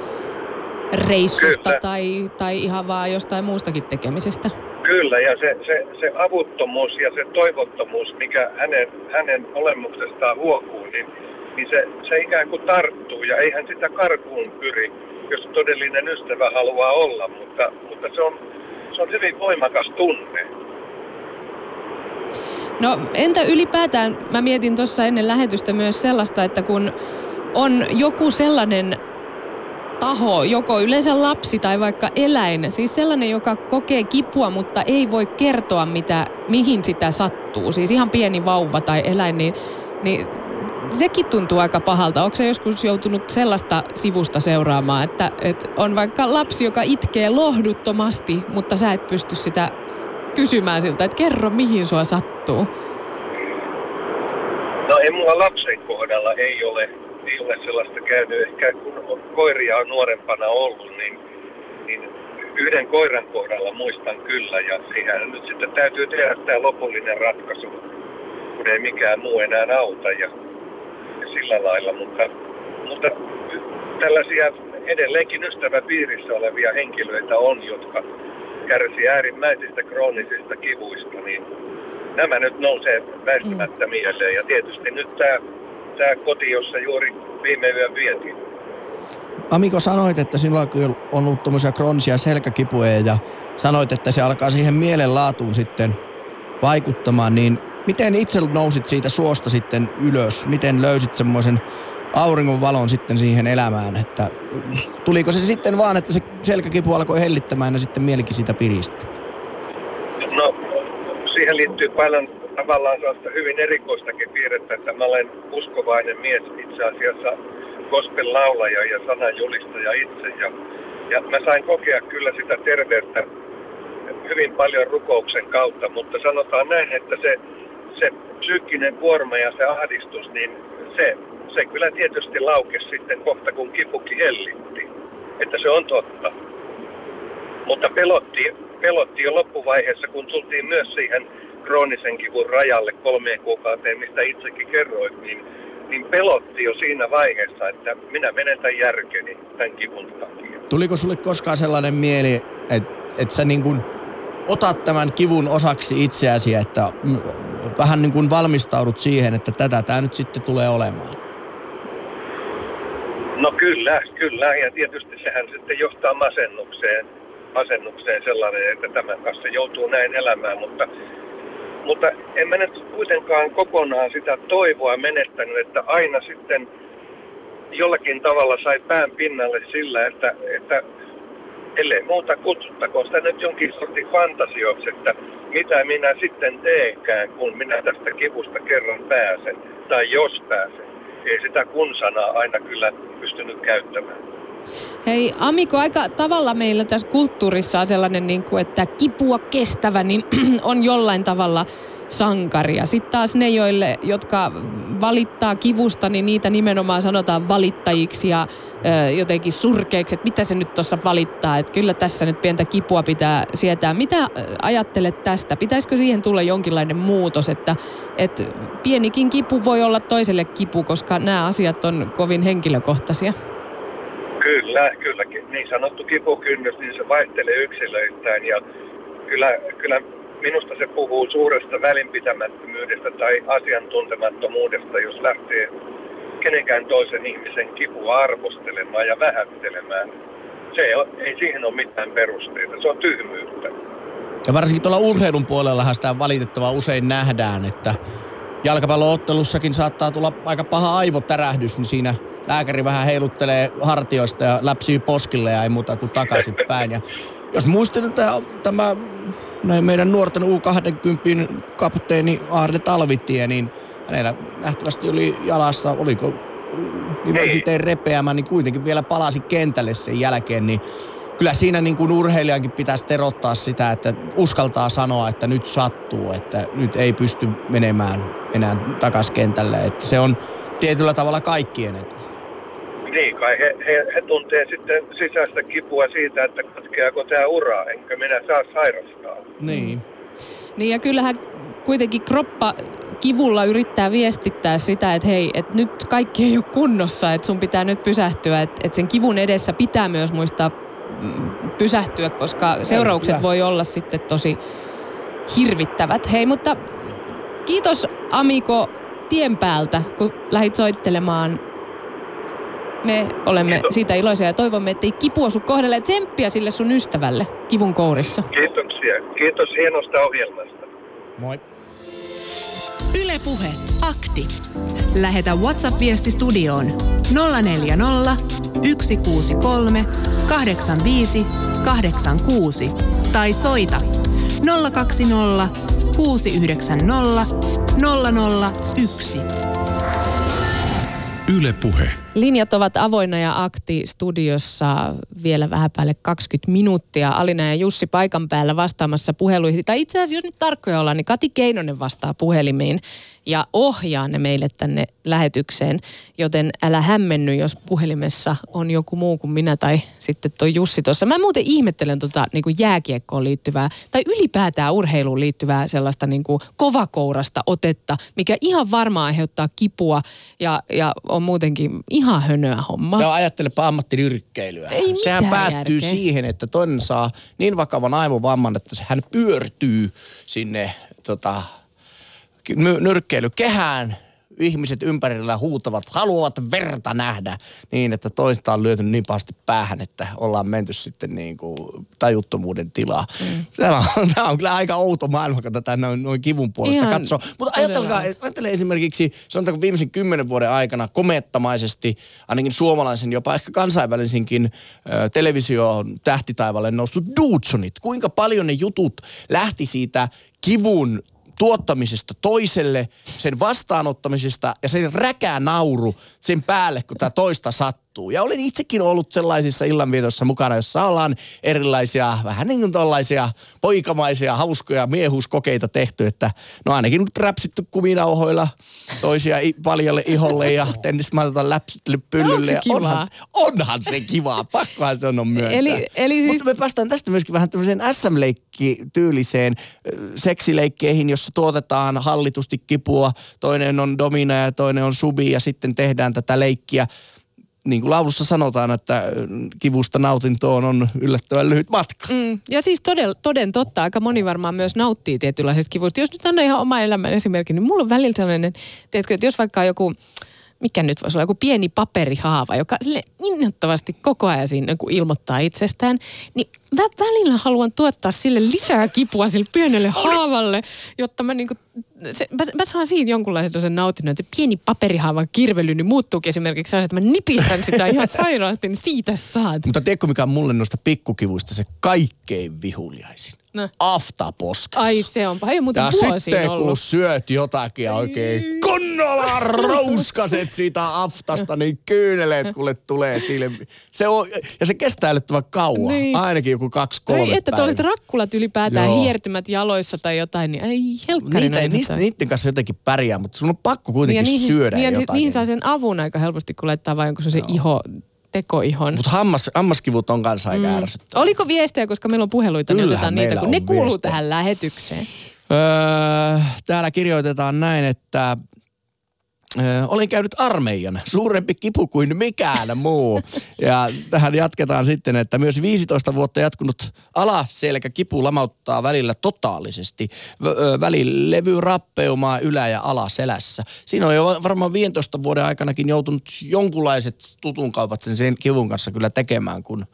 reissusta tai, tai ihan vaan jostain muustakin tekemisestä. Kyllä, ja se, se, se avuttomuus ja se toivottomuus, mikä hänen, hänen olemuksestaan huokuu, niin, niin se, se ikään kuin tarttuu, ja eihän sitä karkuun pyri, jos todellinen ystävä haluaa olla, mutta, mutta se, on, se on hyvin voimakas tunne. No entä ylipäätään, mä mietin tuossa ennen lähetystä myös sellaista, että kun on joku sellainen taho, joko yleensä lapsi tai vaikka eläin, siis sellainen, joka kokee kipua, mutta ei voi kertoa, mitä, mihin sitä sattuu, siis ihan pieni vauva tai eläin, niin, niin sekin tuntuu aika pahalta. Onko se joskus joutunut sellaista sivusta seuraamaan, että, että on vaikka lapsi, joka itkee lohduttomasti, mutta sä et pysty sitä kysymään siltä, että kerro mihin sua sattuu? No ei mulla lapsen kohdalla ei ole, ei ole sellaista käynyt. Ehkä kun koiria on nuorempana ollut, niin, niin yhden koiran kohdalla muistan kyllä. Ja siihen nyt sitten täytyy tehdä tämä lopullinen ratkaisu, kun ei mikään muu enää auta ja, ja sillä lailla. Mutta, mutta tällaisia edelleenkin ystäväpiirissä olevia henkilöitä on, jotka kärsii äärimmäisistä kroonisista kivuista, niin nämä nyt nousee väistämättä mm. mieleen. Ja tietysti nyt tämä, tämä koti, jossa juuri viime yön vietiin. Amiko sanoit, että sinulla on ollut tuommoisia kroonisia selkäkipuja ja sanoit, että se alkaa siihen mielenlaatuun sitten vaikuttamaan, niin miten itse nousit siitä suosta sitten ylös? Miten löysit semmoisen auringon valon sitten siihen elämään, että tuliko se sitten vaan, että se selkäkipu alkoi hellittämään ja sitten mielikin siitä piristyi? No, siihen liittyy paljon tavallaan sellaista hyvin erikoistakin piirrettä, että mä olen uskovainen mies itse asiassa gospel laulaja ja sananjulistaja itse ja, ja mä sain kokea kyllä sitä terveyttä hyvin paljon rukouksen kautta, mutta sanotaan näin, että se, se psyykkinen kuorma ja se ahdistus, niin se se kyllä tietysti laukesi sitten kohta, kun kipuki hellitti. Että se on totta. Mutta pelotti, pelotti jo loppuvaiheessa, kun tultiin myös siihen kroonisen kivun rajalle kolmeen kuukauteen, mistä itsekin kerroit, niin, niin pelotti jo siinä vaiheessa, että minä menetän järkeni tämän kivun takia. Tuliko sulle koskaan sellainen mieli, että, että sä niin kuin otat tämän kivun osaksi itseäsi, että vähän niin kuin valmistaudut siihen, että tätä tämä nyt sitten tulee olemaan? No kyllä, kyllä. Ja tietysti sehän sitten johtaa masennukseen, masennukseen sellainen, että tämän kanssa joutuu näin elämään. Mutta, mutta en mä nyt kuitenkaan kokonaan sitä toivoa menettänyt, että aina sitten jollakin tavalla sai pään pinnalle sillä, että, että ellei muuta kutsuttakoon sitä nyt jonkin sortin fantasioksi, että mitä minä sitten teekään, kun minä tästä kivusta kerran pääsen, tai jos pääsen ei sitä kun-sanaa aina kyllä pystynyt käyttämään. Hei Amiko, aika tavalla meillä tässä kulttuurissa on sellainen, niin kuin, että kipua kestävä niin <clears throat> on jollain tavalla sankaria. Sitten taas ne, joille, jotka valittaa kivusta, niin niitä nimenomaan sanotaan valittajiksi ja ö, jotenkin surkeiksi, että mitä se nyt tuossa valittaa, että kyllä tässä nyt pientä kipua pitää sietää. Mitä ajattelet tästä? Pitäisikö siihen tulla jonkinlainen muutos, että, että pienikin kipu voi olla toiselle kipu, koska nämä asiat on kovin henkilökohtaisia? Kyllä, kylläkin. Niin sanottu kipukynnys, niin se vaihtelee yksilöittäin ja kyllä, kyllä minusta se puhuu suuresta välinpitämättömyydestä tai asiantuntemattomuudesta, jos lähtee kenenkään toisen ihmisen kipua arvostelemaan ja vähättelemään. Se on, ei siihen ole mitään perusteita, se on tyhmyyttä. Ja varsinkin tuolla urheilun puolellahan sitä valitettavaa usein nähdään, että jalkapalloottelussakin saattaa tulla aika paha aivotärähdys, niin siinä lääkäri vähän heiluttelee hartioista ja läpsyy poskille ja ei muuta kuin takaisinpäin. Ja jos muistan, että tämä näin meidän nuorten U20 kapteeni Arne Talvitie, niin hänellä nähtävästi oli jalassa, oliko niin repeämä, niin kuitenkin vielä palasi kentälle sen jälkeen, niin kyllä siinä niin kuin urheilijankin pitäisi terottaa sitä, että uskaltaa sanoa, että nyt sattuu, että nyt ei pysty menemään enää takaisin kentälle. Että se on tietyllä tavalla kaikkien etu. Niin kai he, he, he tuntee sitten sisäistä kipua siitä, että katkeako tämä ura, enkä minä saa sairastaa. Niin. Niin ja kyllähän kuitenkin kroppa kivulla yrittää viestittää sitä, että hei, että nyt kaikki ei ole kunnossa, että sun pitää nyt pysähtyä, että, että sen kivun edessä pitää myös muistaa mm, pysähtyä, koska seuraukset voi olla sitten tosi hirvittävät. Hei, mutta kiitos Amiko tien päältä, kun lähit soittelemaan. Me olemme Kiitos. siitä iloisia ja toivomme, että ei kipua sun kohdalle. Tsemppiä sille sun ystävälle kivun kourissa. Kiitoksia. Kiitos hienosta ohjelmasta. Moi. Ylepuhe akti. Lähetä WhatsApp-viesti studioon 040 163 85 86 tai soita 020 690 001. Yle Puhe. Linjat ovat avoinna ja akti studiossa vielä vähän päälle 20 minuuttia. Alina ja Jussi paikan päällä vastaamassa puheluihin. Tai itse asiassa, jos nyt tarkkoja ollaan, niin Kati Keinonen vastaa puhelimiin ja ohjaa ne meille tänne lähetykseen. Joten älä hämmenny, jos puhelimessa on joku muu kuin minä tai sitten tuo Jussi tuossa. Mä muuten ihmettelen tota niin kuin jääkiekkoon liittyvää tai ylipäätään urheiluun liittyvää sellaista niin kuin kovakourasta otetta, mikä ihan varmaan aiheuttaa kipua ja, ja on muutenkin ihan hönöä homma. Ja ajattelepa ammattinyrkkeilyä. Ei Sehän päättyy järkeä. siihen, että toinen saa niin vakavan aivovamman, että hän pyörtyy sinne tota, nyrkkeilykehään ihmiset ympärillä huutavat, haluavat verta nähdä niin, että toista on lyöty niin pahasti päähän, että ollaan menty sitten niin kuin tajuttomuuden tilaa. Mm. Tämä, on, <laughs> tämä on kyllä aika outo maailma, kun tätä noin, noin kivun puolesta Ihan katsoo. Mutta ajatelkaa, ajattele esimerkiksi, sanotaanko viimeisen kymmenen vuoden aikana komettamaisesti, ainakin suomalaisen, jopa ehkä kansainvälisinkin ö, television tähtitaivalle noustu Dudsonit. Kuinka paljon ne jutut lähti siitä kivun tuottamisesta toiselle, sen vastaanottamisesta ja sen räkää nauru sen päälle, kun tämä toista sattuu. Ja olen itsekin ollut sellaisissa illanvietoissa mukana, jossa ollaan erilaisia, vähän niin kuin tällaisia poikamaisia, hauskoja miehuuskokeita tehty, että no ainakin nyt räpsitty kuminauhoilla toisia paljalle iholle ja <laughs> tennismaitalta läpsitty pyllylle. onko kivaa? onhan, onhan se kivaa, pakkohan se on, myöntää. Eli- eli siis- Mutta me päästään tästä myöskin vähän tämmöiseen SM-leikki-tyyliseen seksileikkeihin, jossa tuotetaan hallitusti kipua. Toinen on domina ja toinen on subi ja sitten tehdään tätä leikkiä. Niin kuin laulussa sanotaan, että kivusta nautintoon on yllättävän lyhyt matka. Mm, ja siis toden, toden totta, aika moni varmaan myös nauttii tietynlaisesta kivusta. Jos nyt annan ihan oma elämän esimerkki, niin mulla on välillä sellainen, tiedätkö, että jos vaikka joku, mikä nyt voisi olla, joku pieni paperihaava, joka sille innoittavasti koko ajan siinä niin ilmoittaa itsestään, niin mä välillä haluan tuottaa sille lisää kipua sille pienelle haavalle, jotta mä, niin kuin, se, mä, mä saan siitä jonkunlaisen tosen nautinnon, että se pieni paperihaavan kirvely niin muuttuukin esimerkiksi sellaiset, että mä nipistän sitä ihan <laughs> sairaasti, niin siitä saat. Mutta tiedätkö mikä on mulle noista pikkukivuista se kaikkein vihuliaisin? No. Ai se onpa, ei muuten Ja sitten ollut. kun syöt jotakin ja oikein kunnolla rouskaset siitä aftasta, niin kyyneleet kuule tulee silmi. Se on, ja se kestää älyttömän kauan. Niin. Ainakin joku kaksi, kolme Ei, että tuollaiset rakkulat ylipäätään, Joo. hiertymät jaloissa tai jotain, niin ei helkkari Niitä, niistä, niiden kanssa jotenkin pärjää, mutta sun on pakko kuitenkin niihin, syödä niin, jotakin. Niihin saa sen avun aika helposti, kun laittaa vain jonkun se iho, tekoihon. Mutta hammas, hammaskivut on kanssa aika mm. ärsyttävää. Oliko viestejä, koska meillä on puheluita, niin Kyllähän otetaan niitä, kun ne kuuluu viestejä. tähän lähetykseen. Öö, täällä kirjoitetaan näin, että olen käynyt armeijan, suurempi kipu kuin mikään muu. Ja tähän jatketaan sitten, että myös 15 vuotta jatkunut alaselkä kipu lamauttaa välillä totaalisesti. Välilevy rappeumaa ylä- ja alaselässä. Siinä on jo varmaan 15 vuoden aikanakin joutunut jonkunlaiset tutunkaupat sen, sen kivun kanssa kyllä tekemään, kun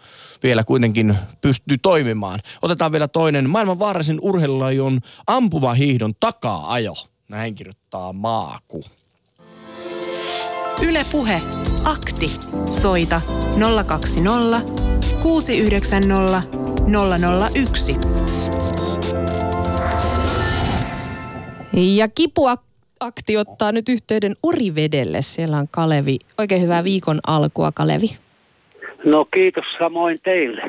vielä kuitenkin pystyy toimimaan. Otetaan vielä toinen. Maailman vaarallisin urheilulaji on ampumahiihdon takaa-ajo. Näin kirjoittaa Maaku. Yle Puhe. Akti. Soita 020 690 001. Ja kipuakti ottaa nyt yhteyden Orivedelle. Siellä on Kalevi. Oikein hyvää viikon alkua, Kalevi. No kiitos samoin teille.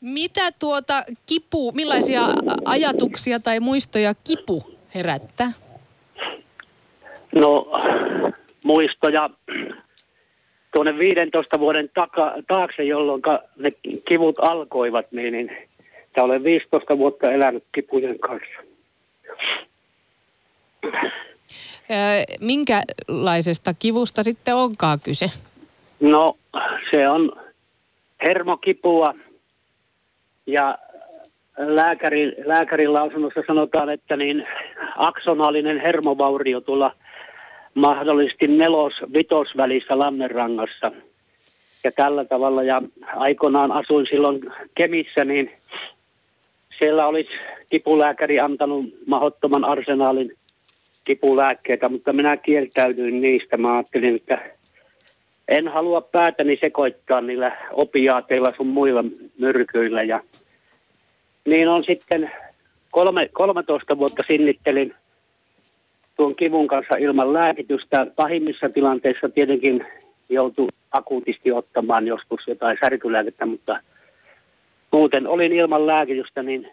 Mitä tuota kipu, millaisia ajatuksia tai muistoja kipu herättää? No muistoja tuonne 15 vuoden taka, taakse, jolloin ne kivut alkoivat, niin, niin olen 15 vuotta elänyt kipujen kanssa. Minkälaisesta kivusta sitten onkaan kyse? No se on hermokipua ja lääkärin, lääkärin lausunnossa sanotaan, että niin aksonaalinen hermovaurio tuolla mahdollisesti nelos-vitos välissä Lammenrangassa. Ja tällä tavalla, ja aikoinaan asuin silloin Kemissä, niin siellä olisi kipulääkäri antanut mahdottoman arsenaalin kipulääkkeitä, mutta minä kieltäydyin niistä. Mä ajattelin, että en halua päätäni sekoittaa niillä opiaateilla sun muilla myrkyillä. Ja niin on sitten kolme, 13 vuotta sinnittelin tuon kivun kanssa ilman lääkitystä. Pahimmissa tilanteissa tietenkin joutui akuutisti ottamaan joskus jotain särkylääkettä, mutta muuten olin ilman lääkitystä, niin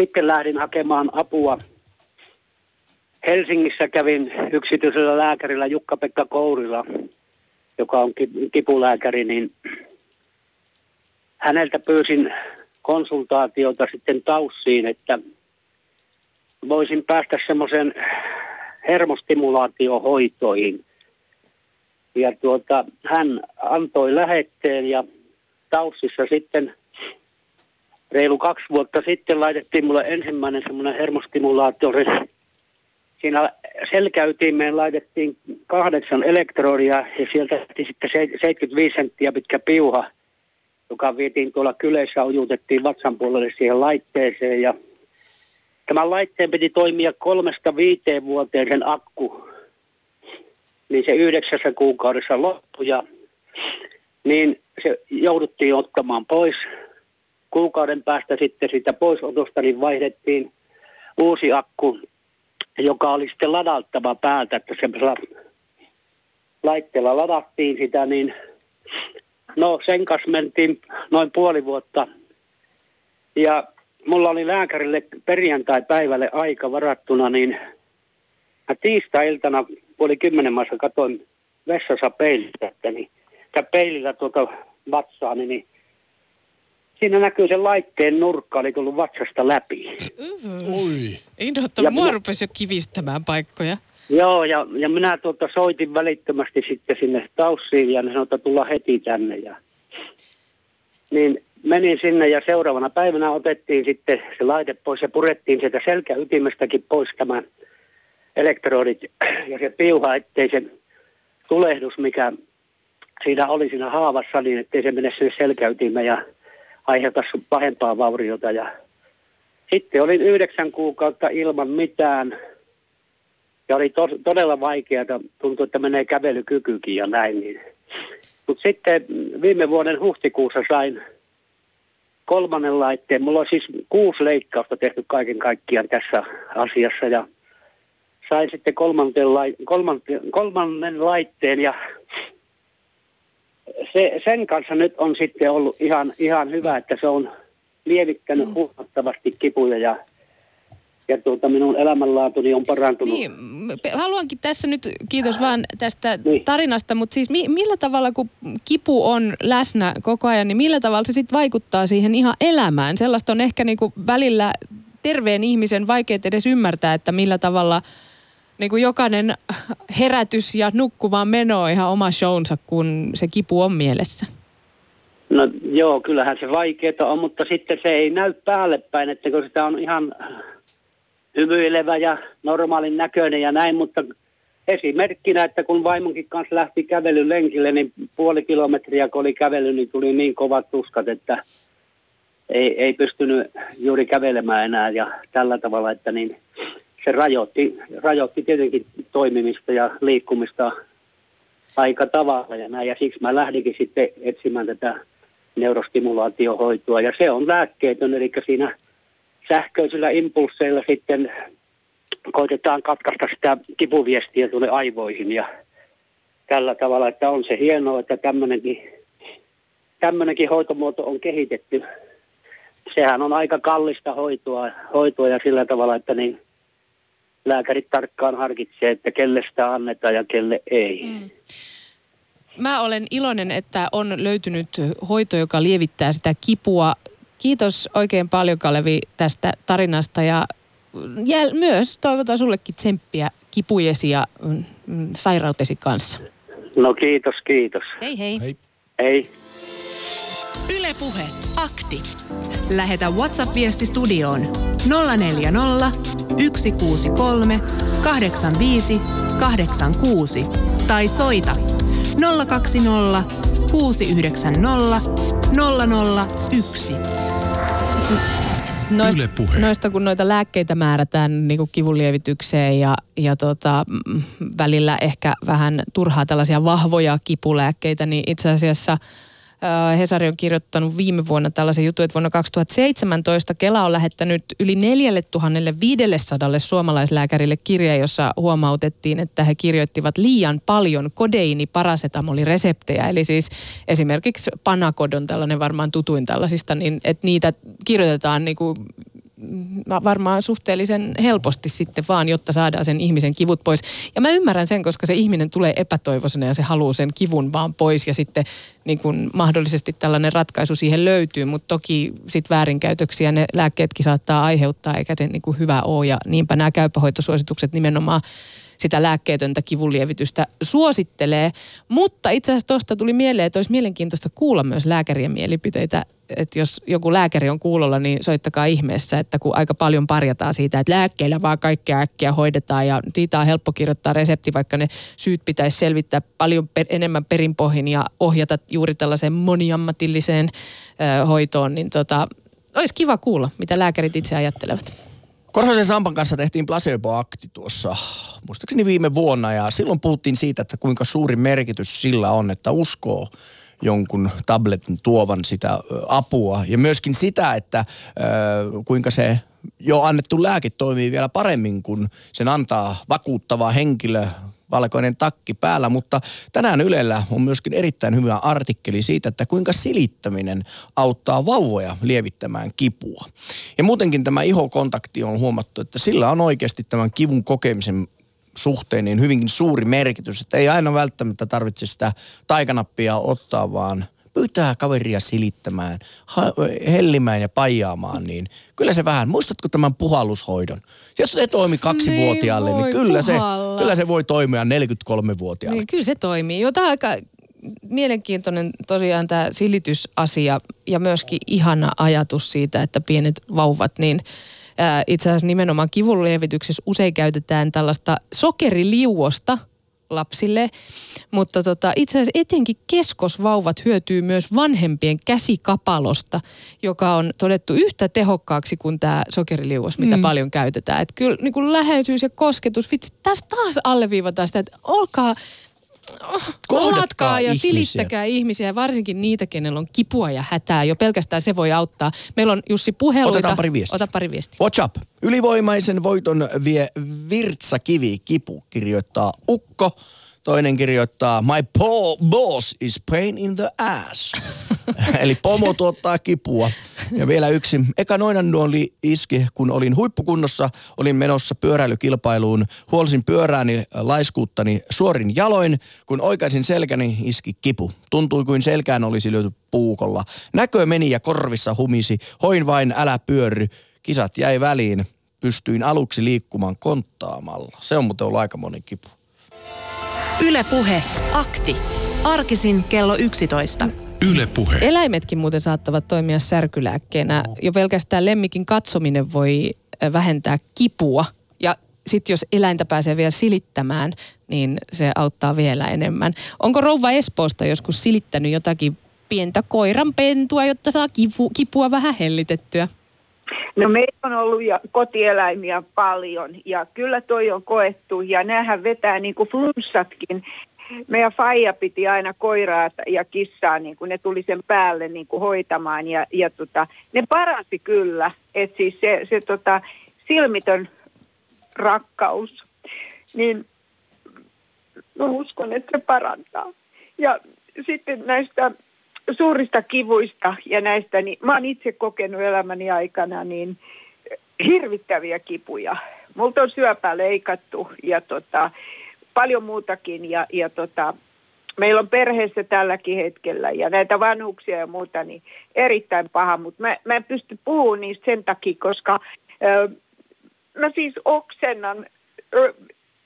sitten lähdin hakemaan apua. Helsingissä kävin yksityisellä lääkärillä Jukka-Pekka Kourilla, joka on kipulääkäri, niin häneltä pyysin konsultaatiota sitten taussiin, että voisin päästä semmoisen hermostimulaatiohoitoihin. Ja tuota, hän antoi lähetteen ja taussissa sitten reilu kaksi vuotta sitten laitettiin mulle ensimmäinen semmoinen hermostimulaatio. Siinä selkäytimeen laitettiin kahdeksan elektrodia ja sieltä sitten 75 senttiä pitkä piuha, joka vietiin tuolla kyleissä, ujutettiin vatsan puolelle siihen laitteeseen ja Tämän laitteen piti toimia kolmesta viiteen vuoteen sen akku, niin se yhdeksässä kuukaudessa loppui ja niin se jouduttiin ottamaan pois. Kuukauden päästä sitten sitä poisotosta niin vaihdettiin uusi akku, joka oli sitten ladattava päältä, että se laitteella ladattiin sitä, niin no sen kanssa mentiin noin puoli vuotta. Ja mulla oli lääkärille perjantai-päivälle aika varattuna, niin mä tiistai-iltana puoli kymmenen maassa katoin vessassa peilistä, että niin, peilillä tuota vatsaani, niin siinä näkyy se laitteen nurkka, oli tullut vatsasta läpi. Ui. Mua minä... rupesi jo kivistämään paikkoja. Joo, ja, ja minä tuota soitin välittömästi sitten sinne taussiin ja ne sanoi, että tulla heti tänne. Ja, niin menin sinne ja seuraavana päivänä otettiin sitten se laite pois ja purettiin sieltä selkäytimestäkin pois tämän elektrodit ja se piuha, ettei se tulehdus, mikä siinä oli siinä haavassa, niin ettei se mene sinne selkäytimeen ja aiheuta pahempaa vauriota. Ja sitten olin yhdeksän kuukautta ilman mitään ja oli to- todella vaikeaa, tuntui, että menee kävelykykykin ja näin. Niin. Mutta sitten viime vuoden huhtikuussa sain kolmannen laitteen. Mulla on siis kuusi leikkausta tehty kaiken kaikkiaan tässä asiassa ja sain sitten kolmanten, lai, kolmanten, kolmannen laitteen ja se, sen kanssa nyt on sitten ollut ihan, ihan hyvä, että se on lievittänyt mm. huomattavasti kipuja ja ja tuota, minun elämänlaatuni on parantunut. Niin, haluankin tässä nyt, kiitos vaan tästä niin. tarinasta, mutta siis mi- millä tavalla, kun kipu on läsnä koko ajan, niin millä tavalla se sitten vaikuttaa siihen ihan elämään? Sellaista on ehkä niinku välillä terveen ihmisen vaikea edes ymmärtää, että millä tavalla niin kuin jokainen herätys ja nukkumaan meno on ihan oma shownsa, kun se kipu on mielessä. No joo, kyllähän se vaikeaa on, mutta sitten se ei näy päälle päin, että kun sitä on ihan hymyilevä ja normaalin näköinen ja näin, mutta esimerkkinä, että kun vaimonkin kanssa lähti kävelylenkille, niin puoli kilometriä kun oli kävely, niin tuli niin kovat tuskat, että ei, ei pystynyt juuri kävelemään enää ja tällä tavalla, että niin se rajoitti, rajoitti tietenkin toimimista ja liikkumista aika tavalla ja näin. Ja siksi mä lähdinkin sitten etsimään tätä neurostimulaatiohoitoa. Ja se on lääkkeetön, eli siinä sähköisillä impulseilla sitten koitetaan katkaista sitä kipuviestiä tuonne aivoihin ja tällä tavalla, että on se hienoa, että tämmöinenkin, tämmöinenkin hoitomuoto on kehitetty. Sehän on aika kallista hoitoa, hoitoa ja sillä tavalla, että niin lääkärit tarkkaan harkitsee, että kelle sitä annetaan ja kelle ei. Mm. Mä olen iloinen, että on löytynyt hoito, joka lievittää sitä kipua. Kiitos oikein paljon Kalevi tästä tarinasta ja jäl, myös toivotan sullekin tsemppiä kipujesi ja mm, mm, sairautesi kanssa. No kiitos, kiitos. Hei hei. Hei. Hei. Ylepuhe akti. Lähetä WhatsApp-viesti studioon 040 163 85 86 tai soita 020 690 001. Noista, noista kun noita lääkkeitä määrätään niin kuin kivunlievitykseen ja, ja tota, mm, välillä ehkä vähän turhaa tällaisia vahvoja kipulääkkeitä, niin itse asiassa – Hesari on kirjoittanut viime vuonna tällaisen jutun, että vuonna 2017 Kela on lähettänyt yli 4500 suomalaislääkärille kirja, jossa huomautettiin, että he kirjoittivat liian paljon kodeini parasetamolireseptejä. Eli siis esimerkiksi Panakodon tällainen varmaan tutuin tällaisista, niin että niitä kirjoitetaan niin kuin varmaan suhteellisen helposti sitten vaan, jotta saadaan sen ihmisen kivut pois. Ja mä ymmärrän sen, koska se ihminen tulee epätoivoisena ja se haluaa sen kivun vaan pois ja sitten niin kuin mahdollisesti tällainen ratkaisu siihen löytyy, mutta toki sitten väärinkäytöksiä ne lääkkeetkin saattaa aiheuttaa eikä se niin kuin hyvä ole ja niinpä nämä käypähoitosuositukset nimenomaan sitä lääkkeetöntä kivunlievitystä suosittelee. Mutta itse asiassa tuosta tuli mieleen, että olisi mielenkiintoista kuulla myös lääkärien mielipiteitä että jos joku lääkäri on kuulolla, niin soittakaa ihmeessä, että kun aika paljon parjataan siitä, että lääkkeillä vaan kaikkea äkkiä hoidetaan ja siitä on helppo kirjoittaa resepti, vaikka ne syyt pitäisi selvittää paljon per, enemmän perinpohjin ja ohjata juuri tällaiseen moniammatilliseen ö, hoitoon, niin tota, olisi kiva kuulla, mitä lääkärit itse ajattelevat. Korhosen Sampan kanssa tehtiin placebo-akti tuossa, muistaakseni viime vuonna, ja silloin puhuttiin siitä, että kuinka suuri merkitys sillä on, että uskoo jonkun tabletin tuovan sitä apua. Ja myöskin sitä, että kuinka se jo annettu lääke toimii vielä paremmin, kun sen antaa vakuuttava henkilö, valkoinen takki päällä, mutta tänään Ylellä on myöskin erittäin hyvä artikkeli siitä, että kuinka silittäminen auttaa vauvoja lievittämään kipua. Ja muutenkin tämä ihokontakti on huomattu, että sillä on oikeasti tämän kivun kokemisen suhteen niin hyvinkin suuri merkitys, että ei aina välttämättä tarvitse sitä taikanappia ottaa, vaan pyytää kaveria silittämään, hellimään ja pajaamaan, niin kyllä se vähän, muistatko tämän puhallushoidon? Jos se toimi kaksivuotiaalle, niin, niin kyllä se, kyllä se voi toimia 43-vuotiaalle. Niin, kyllä se toimii. Jota aika mielenkiintoinen tosiaan tämä silitysasia ja myöskin ihana ajatus siitä, että pienet vauvat niin – itse asiassa nimenomaan kivunlievityksessä usein käytetään tällaista sokeriliuosta lapsille, mutta tota, itse asiassa etenkin keskosvauvat hyötyy myös vanhempien käsikapalosta, joka on todettu yhtä tehokkaaksi kuin tämä sokeriliuos, mitä mm. paljon käytetään. Että kyllä niin kuin läheisyys ja kosketus, vitsi, tässä taas alleviivataan sitä, että olkaa Kohdatkaa ja ihmisiä. silittäkää ihmisiä, varsinkin niitä, kenellä on kipua ja hätää. Jo pelkästään se voi auttaa. Meillä on Jussi puheluita. Otetaan pari viestiä. Ota pari viestiä. What's up? Ylivoimaisen voiton vie Virtsa Kivi. Kipu kirjoittaa Ukko. Toinen kirjoittaa, my po- boss is pain in the ass. <laughs> Eli pomo tuottaa kipua. Ja vielä yksi. Eka oli iski, kun olin huippukunnossa, olin menossa pyöräilykilpailuun. Huolsin pyörääni laiskuuttani suorin jaloin. Kun oikaisin selkäni, iski kipu. Tuntui kuin selkään olisi lyöty puukolla. Näkö meni ja korvissa humisi. Hoin vain, älä pyörry. Kisat jäi väliin. Pystyin aluksi liikkumaan konttaamalla. Se on muuten ollut aika moni kipu. Ylepuhe akti. Arkisin kello 11. Ylepuhe. Eläimetkin muuten saattavat toimia särkylääkkeenä. Jo pelkästään lemmikin katsominen voi vähentää kipua. Ja sitten jos eläintä pääsee vielä silittämään, niin se auttaa vielä enemmän. Onko rouva Espoosta joskus silittänyt jotakin pientä koiran pentua, jotta saa kipu, kipua vähän hellitettyä? No meillä on ollut ja kotieläimiä paljon ja kyllä toi on koettu ja näähän vetää niin kuin flunssatkin. Meidän faija piti aina koiraa ja kissaa, niin kuin ne tuli sen päälle niin kuin hoitamaan ja, ja tota, ne paransi kyllä. että siis se, se tota, silmitön rakkaus, niin mä uskon, että se parantaa. Ja sitten näistä suurista kivuista ja näistä, niin mä oon itse kokenut elämäni aikana niin hirvittäviä kipuja. Multa on syöpää leikattu ja tota, paljon muutakin ja, ja tota, meillä on perheessä tälläkin hetkellä ja näitä vanhuksia ja muuta, niin erittäin paha, mutta mä, mä en pysty puhumaan niistä sen takia, koska ö, mä siis oksennan ö,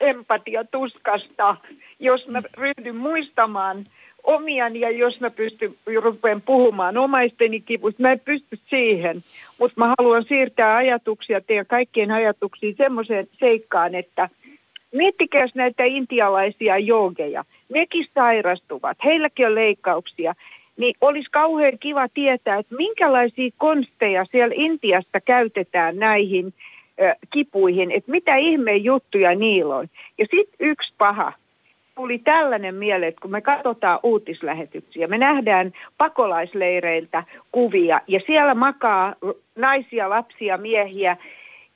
empatia tuskasta, jos mä ryhdyn muistamaan omiani ja jos mä pystyn, rupean puhumaan omaisteni kipuista, mä en pysty siihen. Mutta mä haluan siirtää ajatuksia, teidän kaikkien ajatuksiin semmoiseen seikkaan, että miettikää näitä intialaisia joogeja. Nekin sairastuvat, heilläkin on leikkauksia. Niin olisi kauhean kiva tietää, että minkälaisia konsteja siellä Intiassa käytetään näihin kipuihin, että mitä ihmeen juttuja niillä on. Ja sitten yksi paha, tuli tällainen mieleen, että kun me katsotaan uutislähetyksiä, me nähdään pakolaisleireiltä kuvia ja siellä makaa naisia, lapsia, miehiä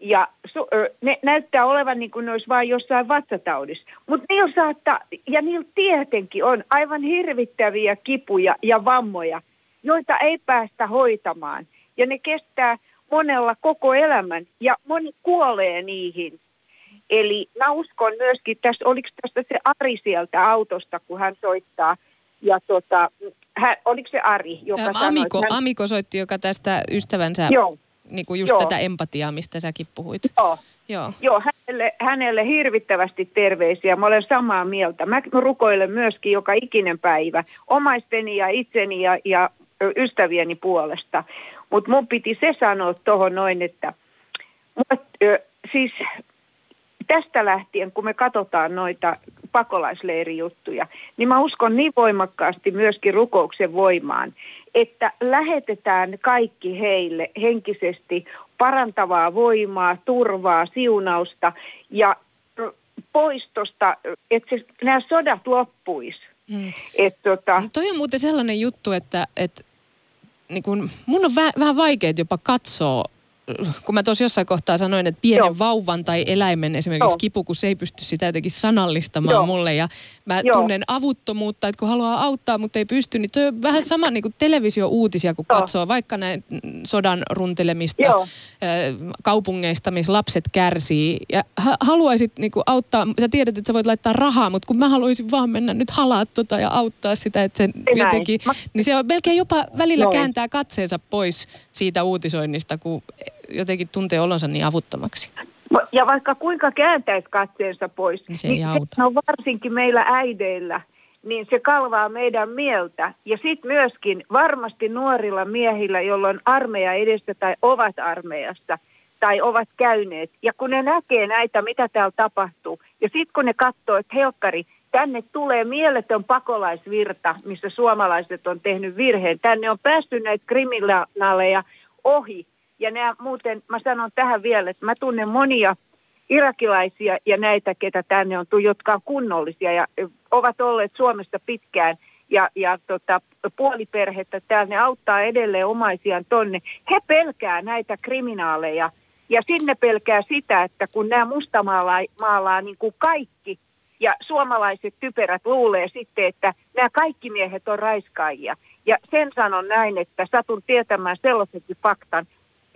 ja su, ne näyttää olevan niin kuin ne olisi vain jossain vatsataudissa. Mutta niillä saattaa, ja niillä tietenkin on aivan hirvittäviä kipuja ja vammoja, joita ei päästä hoitamaan. Ja ne kestää monella koko elämän ja moni kuolee niihin. Eli mä uskon myöskin, tässä, oliko tästä se Ari sieltä autosta, kun hän soittaa, ja tota, hän, oliko se Ari, joka Äm, sanoi, Amiko, hän... Amiko soitti, joka tästä ystävänsä, Joo. niin kuin just Joo. tätä empatiaa, mistä säkin puhuit. Joo. Joo. Joo, hänelle, hänelle hirvittävästi terveisiä. Mä olen samaa mieltä. Mä rukoilen myöskin joka ikinen päivä omaisteni ja itseni ja, ja ystävieni puolesta. Mutta mun piti se sanoa tuohon noin, että mut, ö, siis tästä lähtien, kun me katsotaan noita pakolaisleirijuttuja, niin mä uskon niin voimakkaasti myöskin rukouksen voimaan, että lähetetään kaikki heille henkisesti parantavaa voimaa, turvaa, siunausta ja poistosta, että se, nämä sodat loppuisi. Hmm. Et, tota, Toi on muuten sellainen juttu, että, että niin kun, mun on vä, vähän vaikea jopa katsoa kun mä tuossa jossain kohtaa sanoin, että pienen Joo. vauvan tai eläimen esimerkiksi Joo. kipu, kun se ei pysty sitä jotenkin sanallistamaan Joo. mulle ja mä Joo. tunnen avuttomuutta, että kun haluaa auttaa, mutta ei pysty, niin toi on vähän sama niin kuin televisio-uutisia, kun Joo. katsoo vaikka näin sodan runtelemista Joo. kaupungeista, missä lapset kärsii ja ha- haluaisit niin kuin auttaa, sä tiedät, että sä voit laittaa rahaa, mutta kun mä haluaisin vaan mennä nyt halaa tota ja auttaa sitä, että se Näin. jotenkin, Mä- niin se on melkein jopa välillä Noin. kääntää katseensa pois siitä uutisoinnista, kun jotenkin tuntee olonsa niin avuttomaksi. Ja vaikka kuinka kääntäisi katseensa pois, Niin se niin se on varsinkin meillä äideillä, niin se kalvaa meidän mieltä. Ja sitten myöskin varmasti nuorilla miehillä, joilla on armeija edessä tai ovat armeijassa tai ovat käyneet. Ja kun ne näkee näitä, mitä täällä tapahtuu, ja sitten kun ne katsoo, että helkkari, tänne tulee mieletön pakolaisvirta, missä suomalaiset on tehnyt virheen. Tänne on päästy näitä kriminaaleja ohi. Ja nämä muuten, mä sanon tähän vielä, että mä tunnen monia irakilaisia ja näitä, ketä tänne on tullut, jotka on kunnollisia ja ovat olleet Suomessa pitkään ja, ja tota, puoliperhettä täällä, ne auttaa edelleen omaisiaan tonne. He pelkää näitä kriminaaleja ja sinne pelkää sitä, että kun nämä mustamaalaa maalaa niin kuin kaikki ja suomalaiset typerät luulee sitten, että nämä kaikki miehet on raiskaajia. Ja sen sanon näin, että satun tietämään sellaisenkin faktan,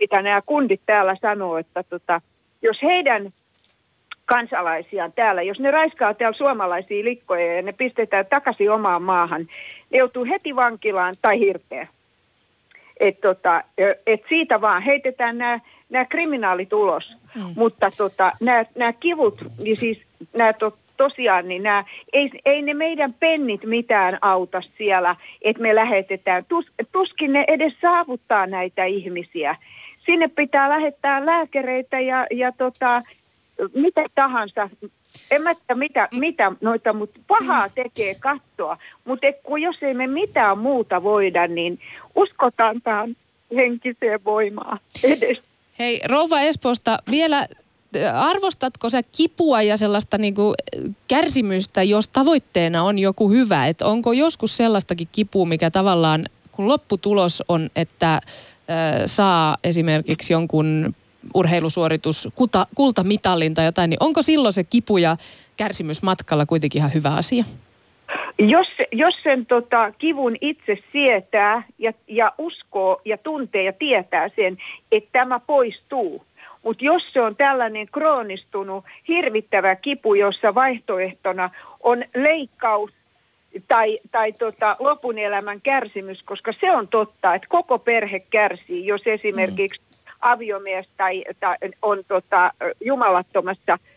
mitä nämä kundit täällä sanoo, että tota, jos heidän kansalaisiaan täällä, jos ne raiskaa täällä suomalaisia likkoja ja ne pistetään takaisin omaan maahan, ne joutuu heti vankilaan tai hirteen. Et tota, et siitä vaan heitetään nämä, nämä kriminaalit ulos. Mm. Mutta tota, nämä, nämä kivut, niin siis nämä to, tosiaan, niin nämä, ei, ei ne meidän pennit mitään auta siellä, että me lähetetään. Tus, tuskin ne edes saavuttaa näitä ihmisiä. Sinne pitää lähettää lääkäreitä ja, ja tota, mitä tahansa. En mä tiedä mitä, mitä noita, mutta pahaa tekee katsoa. Mutta kun jos ei me mitään muuta voida, niin uskotaan tähän henkiseen voimaan edes. Hei, rouva Espoosta, vielä äh, arvostatko sä kipua ja sellaista niinku äh, kärsimystä, jos tavoitteena on joku hyvä? Et onko joskus sellaistakin kipua, mikä tavallaan, kun lopputulos on, että saa esimerkiksi jonkun urheilusuoritus, kuta, kultamitalin tai jotain, niin onko silloin se kipu ja kärsimys matkalla kuitenkin ihan hyvä asia? Jos, jos sen tota, kivun itse sietää ja, ja uskoo ja tuntee ja tietää sen, että tämä poistuu. Mutta jos se on tällainen kroonistunut, hirvittävä kipu, jossa vaihtoehtona on leikkaus tai, tai tota, lopun elämän kärsimys, koska se on totta, että koko perhe kärsii, jos esimerkiksi mm. aviomies tai, tai on tota, jumalattomassa –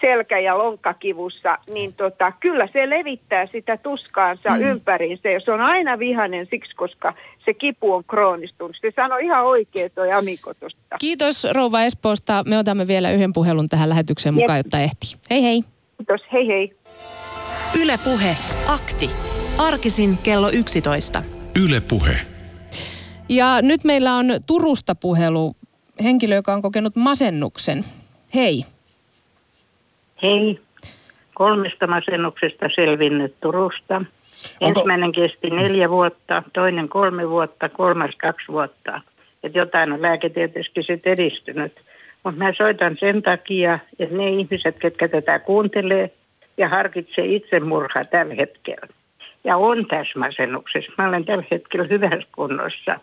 selkä- ja lonkkakivussa, niin tota, kyllä se levittää sitä tuskaansa mm. ympäriinsä. Ja se on aina vihainen siksi, koska se kipu on kroonistunut. Se sanoi ihan oikein toi Amiko tosta. Kiitos rouva Espoosta. Me otamme vielä yhden puhelun tähän lähetykseen mukaan, jotta ehtii. Hei hei. Kiitos, hei hei. Ylepuhe akti. Arkisin kello 11. Ylepuhe. Ja nyt meillä on Turusta puhelu henkilö, joka on kokenut masennuksen. Hei. Hei, kolmesta masennuksesta selvinnyt Turusta. Onko... Ensimmäinen kesti neljä vuotta, toinen kolme vuotta, kolmas kaksi vuotta. Että jotain on lääketieteellisesti sitten edistynyt. Mutta mä soitan sen takia, että ne ihmiset, ketkä tätä kuuntelee ja harkitsee itsemurhaa tällä hetkellä. Ja on tässä masennuksessa. Mä olen tällä hetkellä hyvässä kunnossa.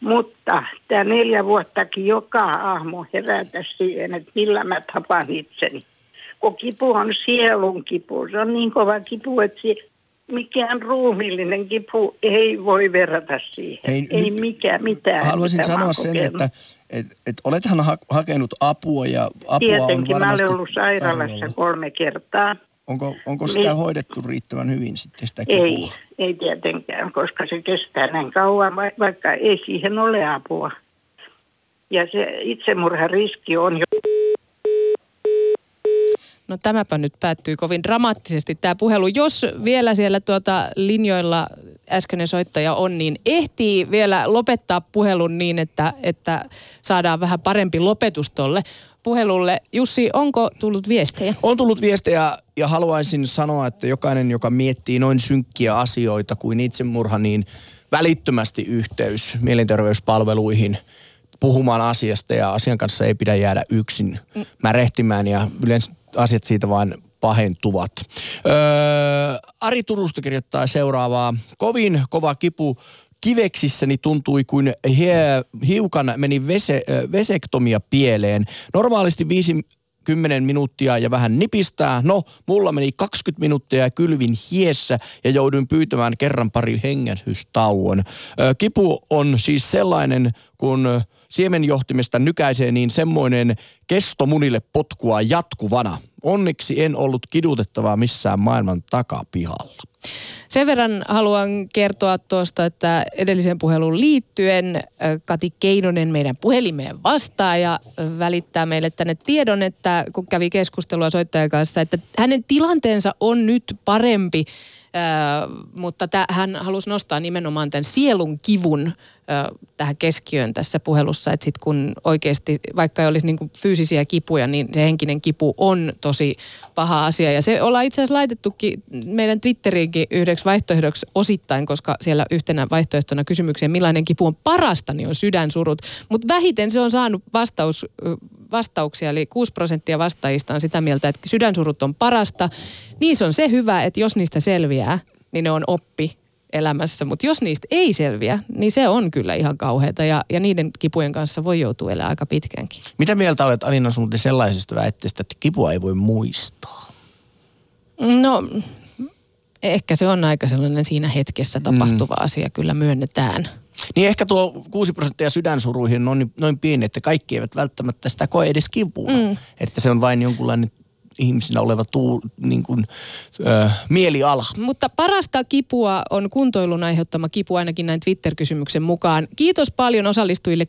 Mutta tämä neljä vuottakin joka aamu herätä siihen, että millä mä tapan itseni kun kipu on sielun kipu. Se on niin kova kipu, että mikään ruumillinen kipu ei voi verrata siihen. Hei, ei mikään, mitään. Haluaisin sanoa sen, että et, et olethan ha- hakenut apua ja apua Tietenkin, on varmasti... mä olen ollut sairaalassa kolme kertaa. Onko, onko sitä niin, hoidettu riittävän hyvin sitten sitä kipua? Ei, ei tietenkään, koska se kestää näin kauan, vaikka ei siihen ole apua. Ja se itsemurhariski on jo No tämäpä nyt päättyy kovin dramaattisesti tämä puhelu. Jos vielä siellä tuota linjoilla äskeinen soittaja on, niin ehtii vielä lopettaa puhelun niin, että, että saadaan vähän parempi lopetus tolle puhelulle. Jussi, onko tullut viestejä? On tullut viestejä ja haluaisin sanoa, että jokainen, joka miettii noin synkkiä asioita kuin itsemurha, niin välittömästi yhteys mielenterveyspalveluihin puhumaan asiasta ja asian kanssa ei pidä jäädä yksin mm. märehtimään ja yleensä asiat siitä vain pahentuvat. Öö, Ari Turusta kirjoittaa seuraavaa. Kovin kova kipu kiveksissäni tuntui kuin hie, hiukan meni vese, vesektomia pieleen. Normaalisti viisi 10 minuuttia ja vähän nipistää. No, mulla meni 20 minuuttia ja kylvin hiessä ja jouduin pyytämään kerran pari hengähdystauon. Kipu on siis sellainen, kun siemenjohtimesta nykäisee, niin semmoinen kesto munille potkua jatkuvana. Onneksi en ollut kidutettavaa missään maailman takapihalla. Sen verran haluan kertoa tuosta, että edellisen puhelun liittyen Kati Keinonen meidän puhelimeen vastaa ja välittää meille tänne tiedon, että kun kävi keskustelua soittajan kanssa, että hänen tilanteensa on nyt parempi mutta hän halusi nostaa nimenomaan tämän sielun kivun tähän keskiöön tässä puhelussa, että sitten kun oikeasti, vaikka ei olisi niin fyysisiä kipuja, niin se henkinen kipu on tosi paha asia. Ja se ollaan itse asiassa laitettukin meidän Twitteriinkin yhdeksi vaihtoehdoksi osittain, koska siellä yhtenä vaihtoehtona kysymykseen, millainen kipu on parasta, niin on sydänsurut. Mutta vähiten se on saanut vastaus, vastauksia, eli 6 prosenttia vastaajista on sitä mieltä, että sydänsurut on parasta. Niissä on se hyvä, että jos niistä selviää, niin ne on oppi elämässä. Mutta jos niistä ei selviä, niin se on kyllä ihan kauheata ja, ja niiden kipujen kanssa voi joutua elämään aika pitkänkin. Mitä mieltä olet Anina sun sellaisesta väitteestä, että kipua ei voi muistaa? No, ehkä se on aika sellainen siinä hetkessä tapahtuva mm. asia, kyllä myönnetään. Niin ehkä tuo 6 prosenttia sydänsuruihin on noin, noin pieni, että kaikki eivät välttämättä sitä koe edes kipua. Mm. Että se on vain jonkunlainen ihmisinä oleva tuu, niin kuin, ö, mieliala. Mutta parasta kipua on kuntoilun aiheuttama kipu ainakin näin Twitter-kysymyksen mukaan. Kiitos paljon osallistujille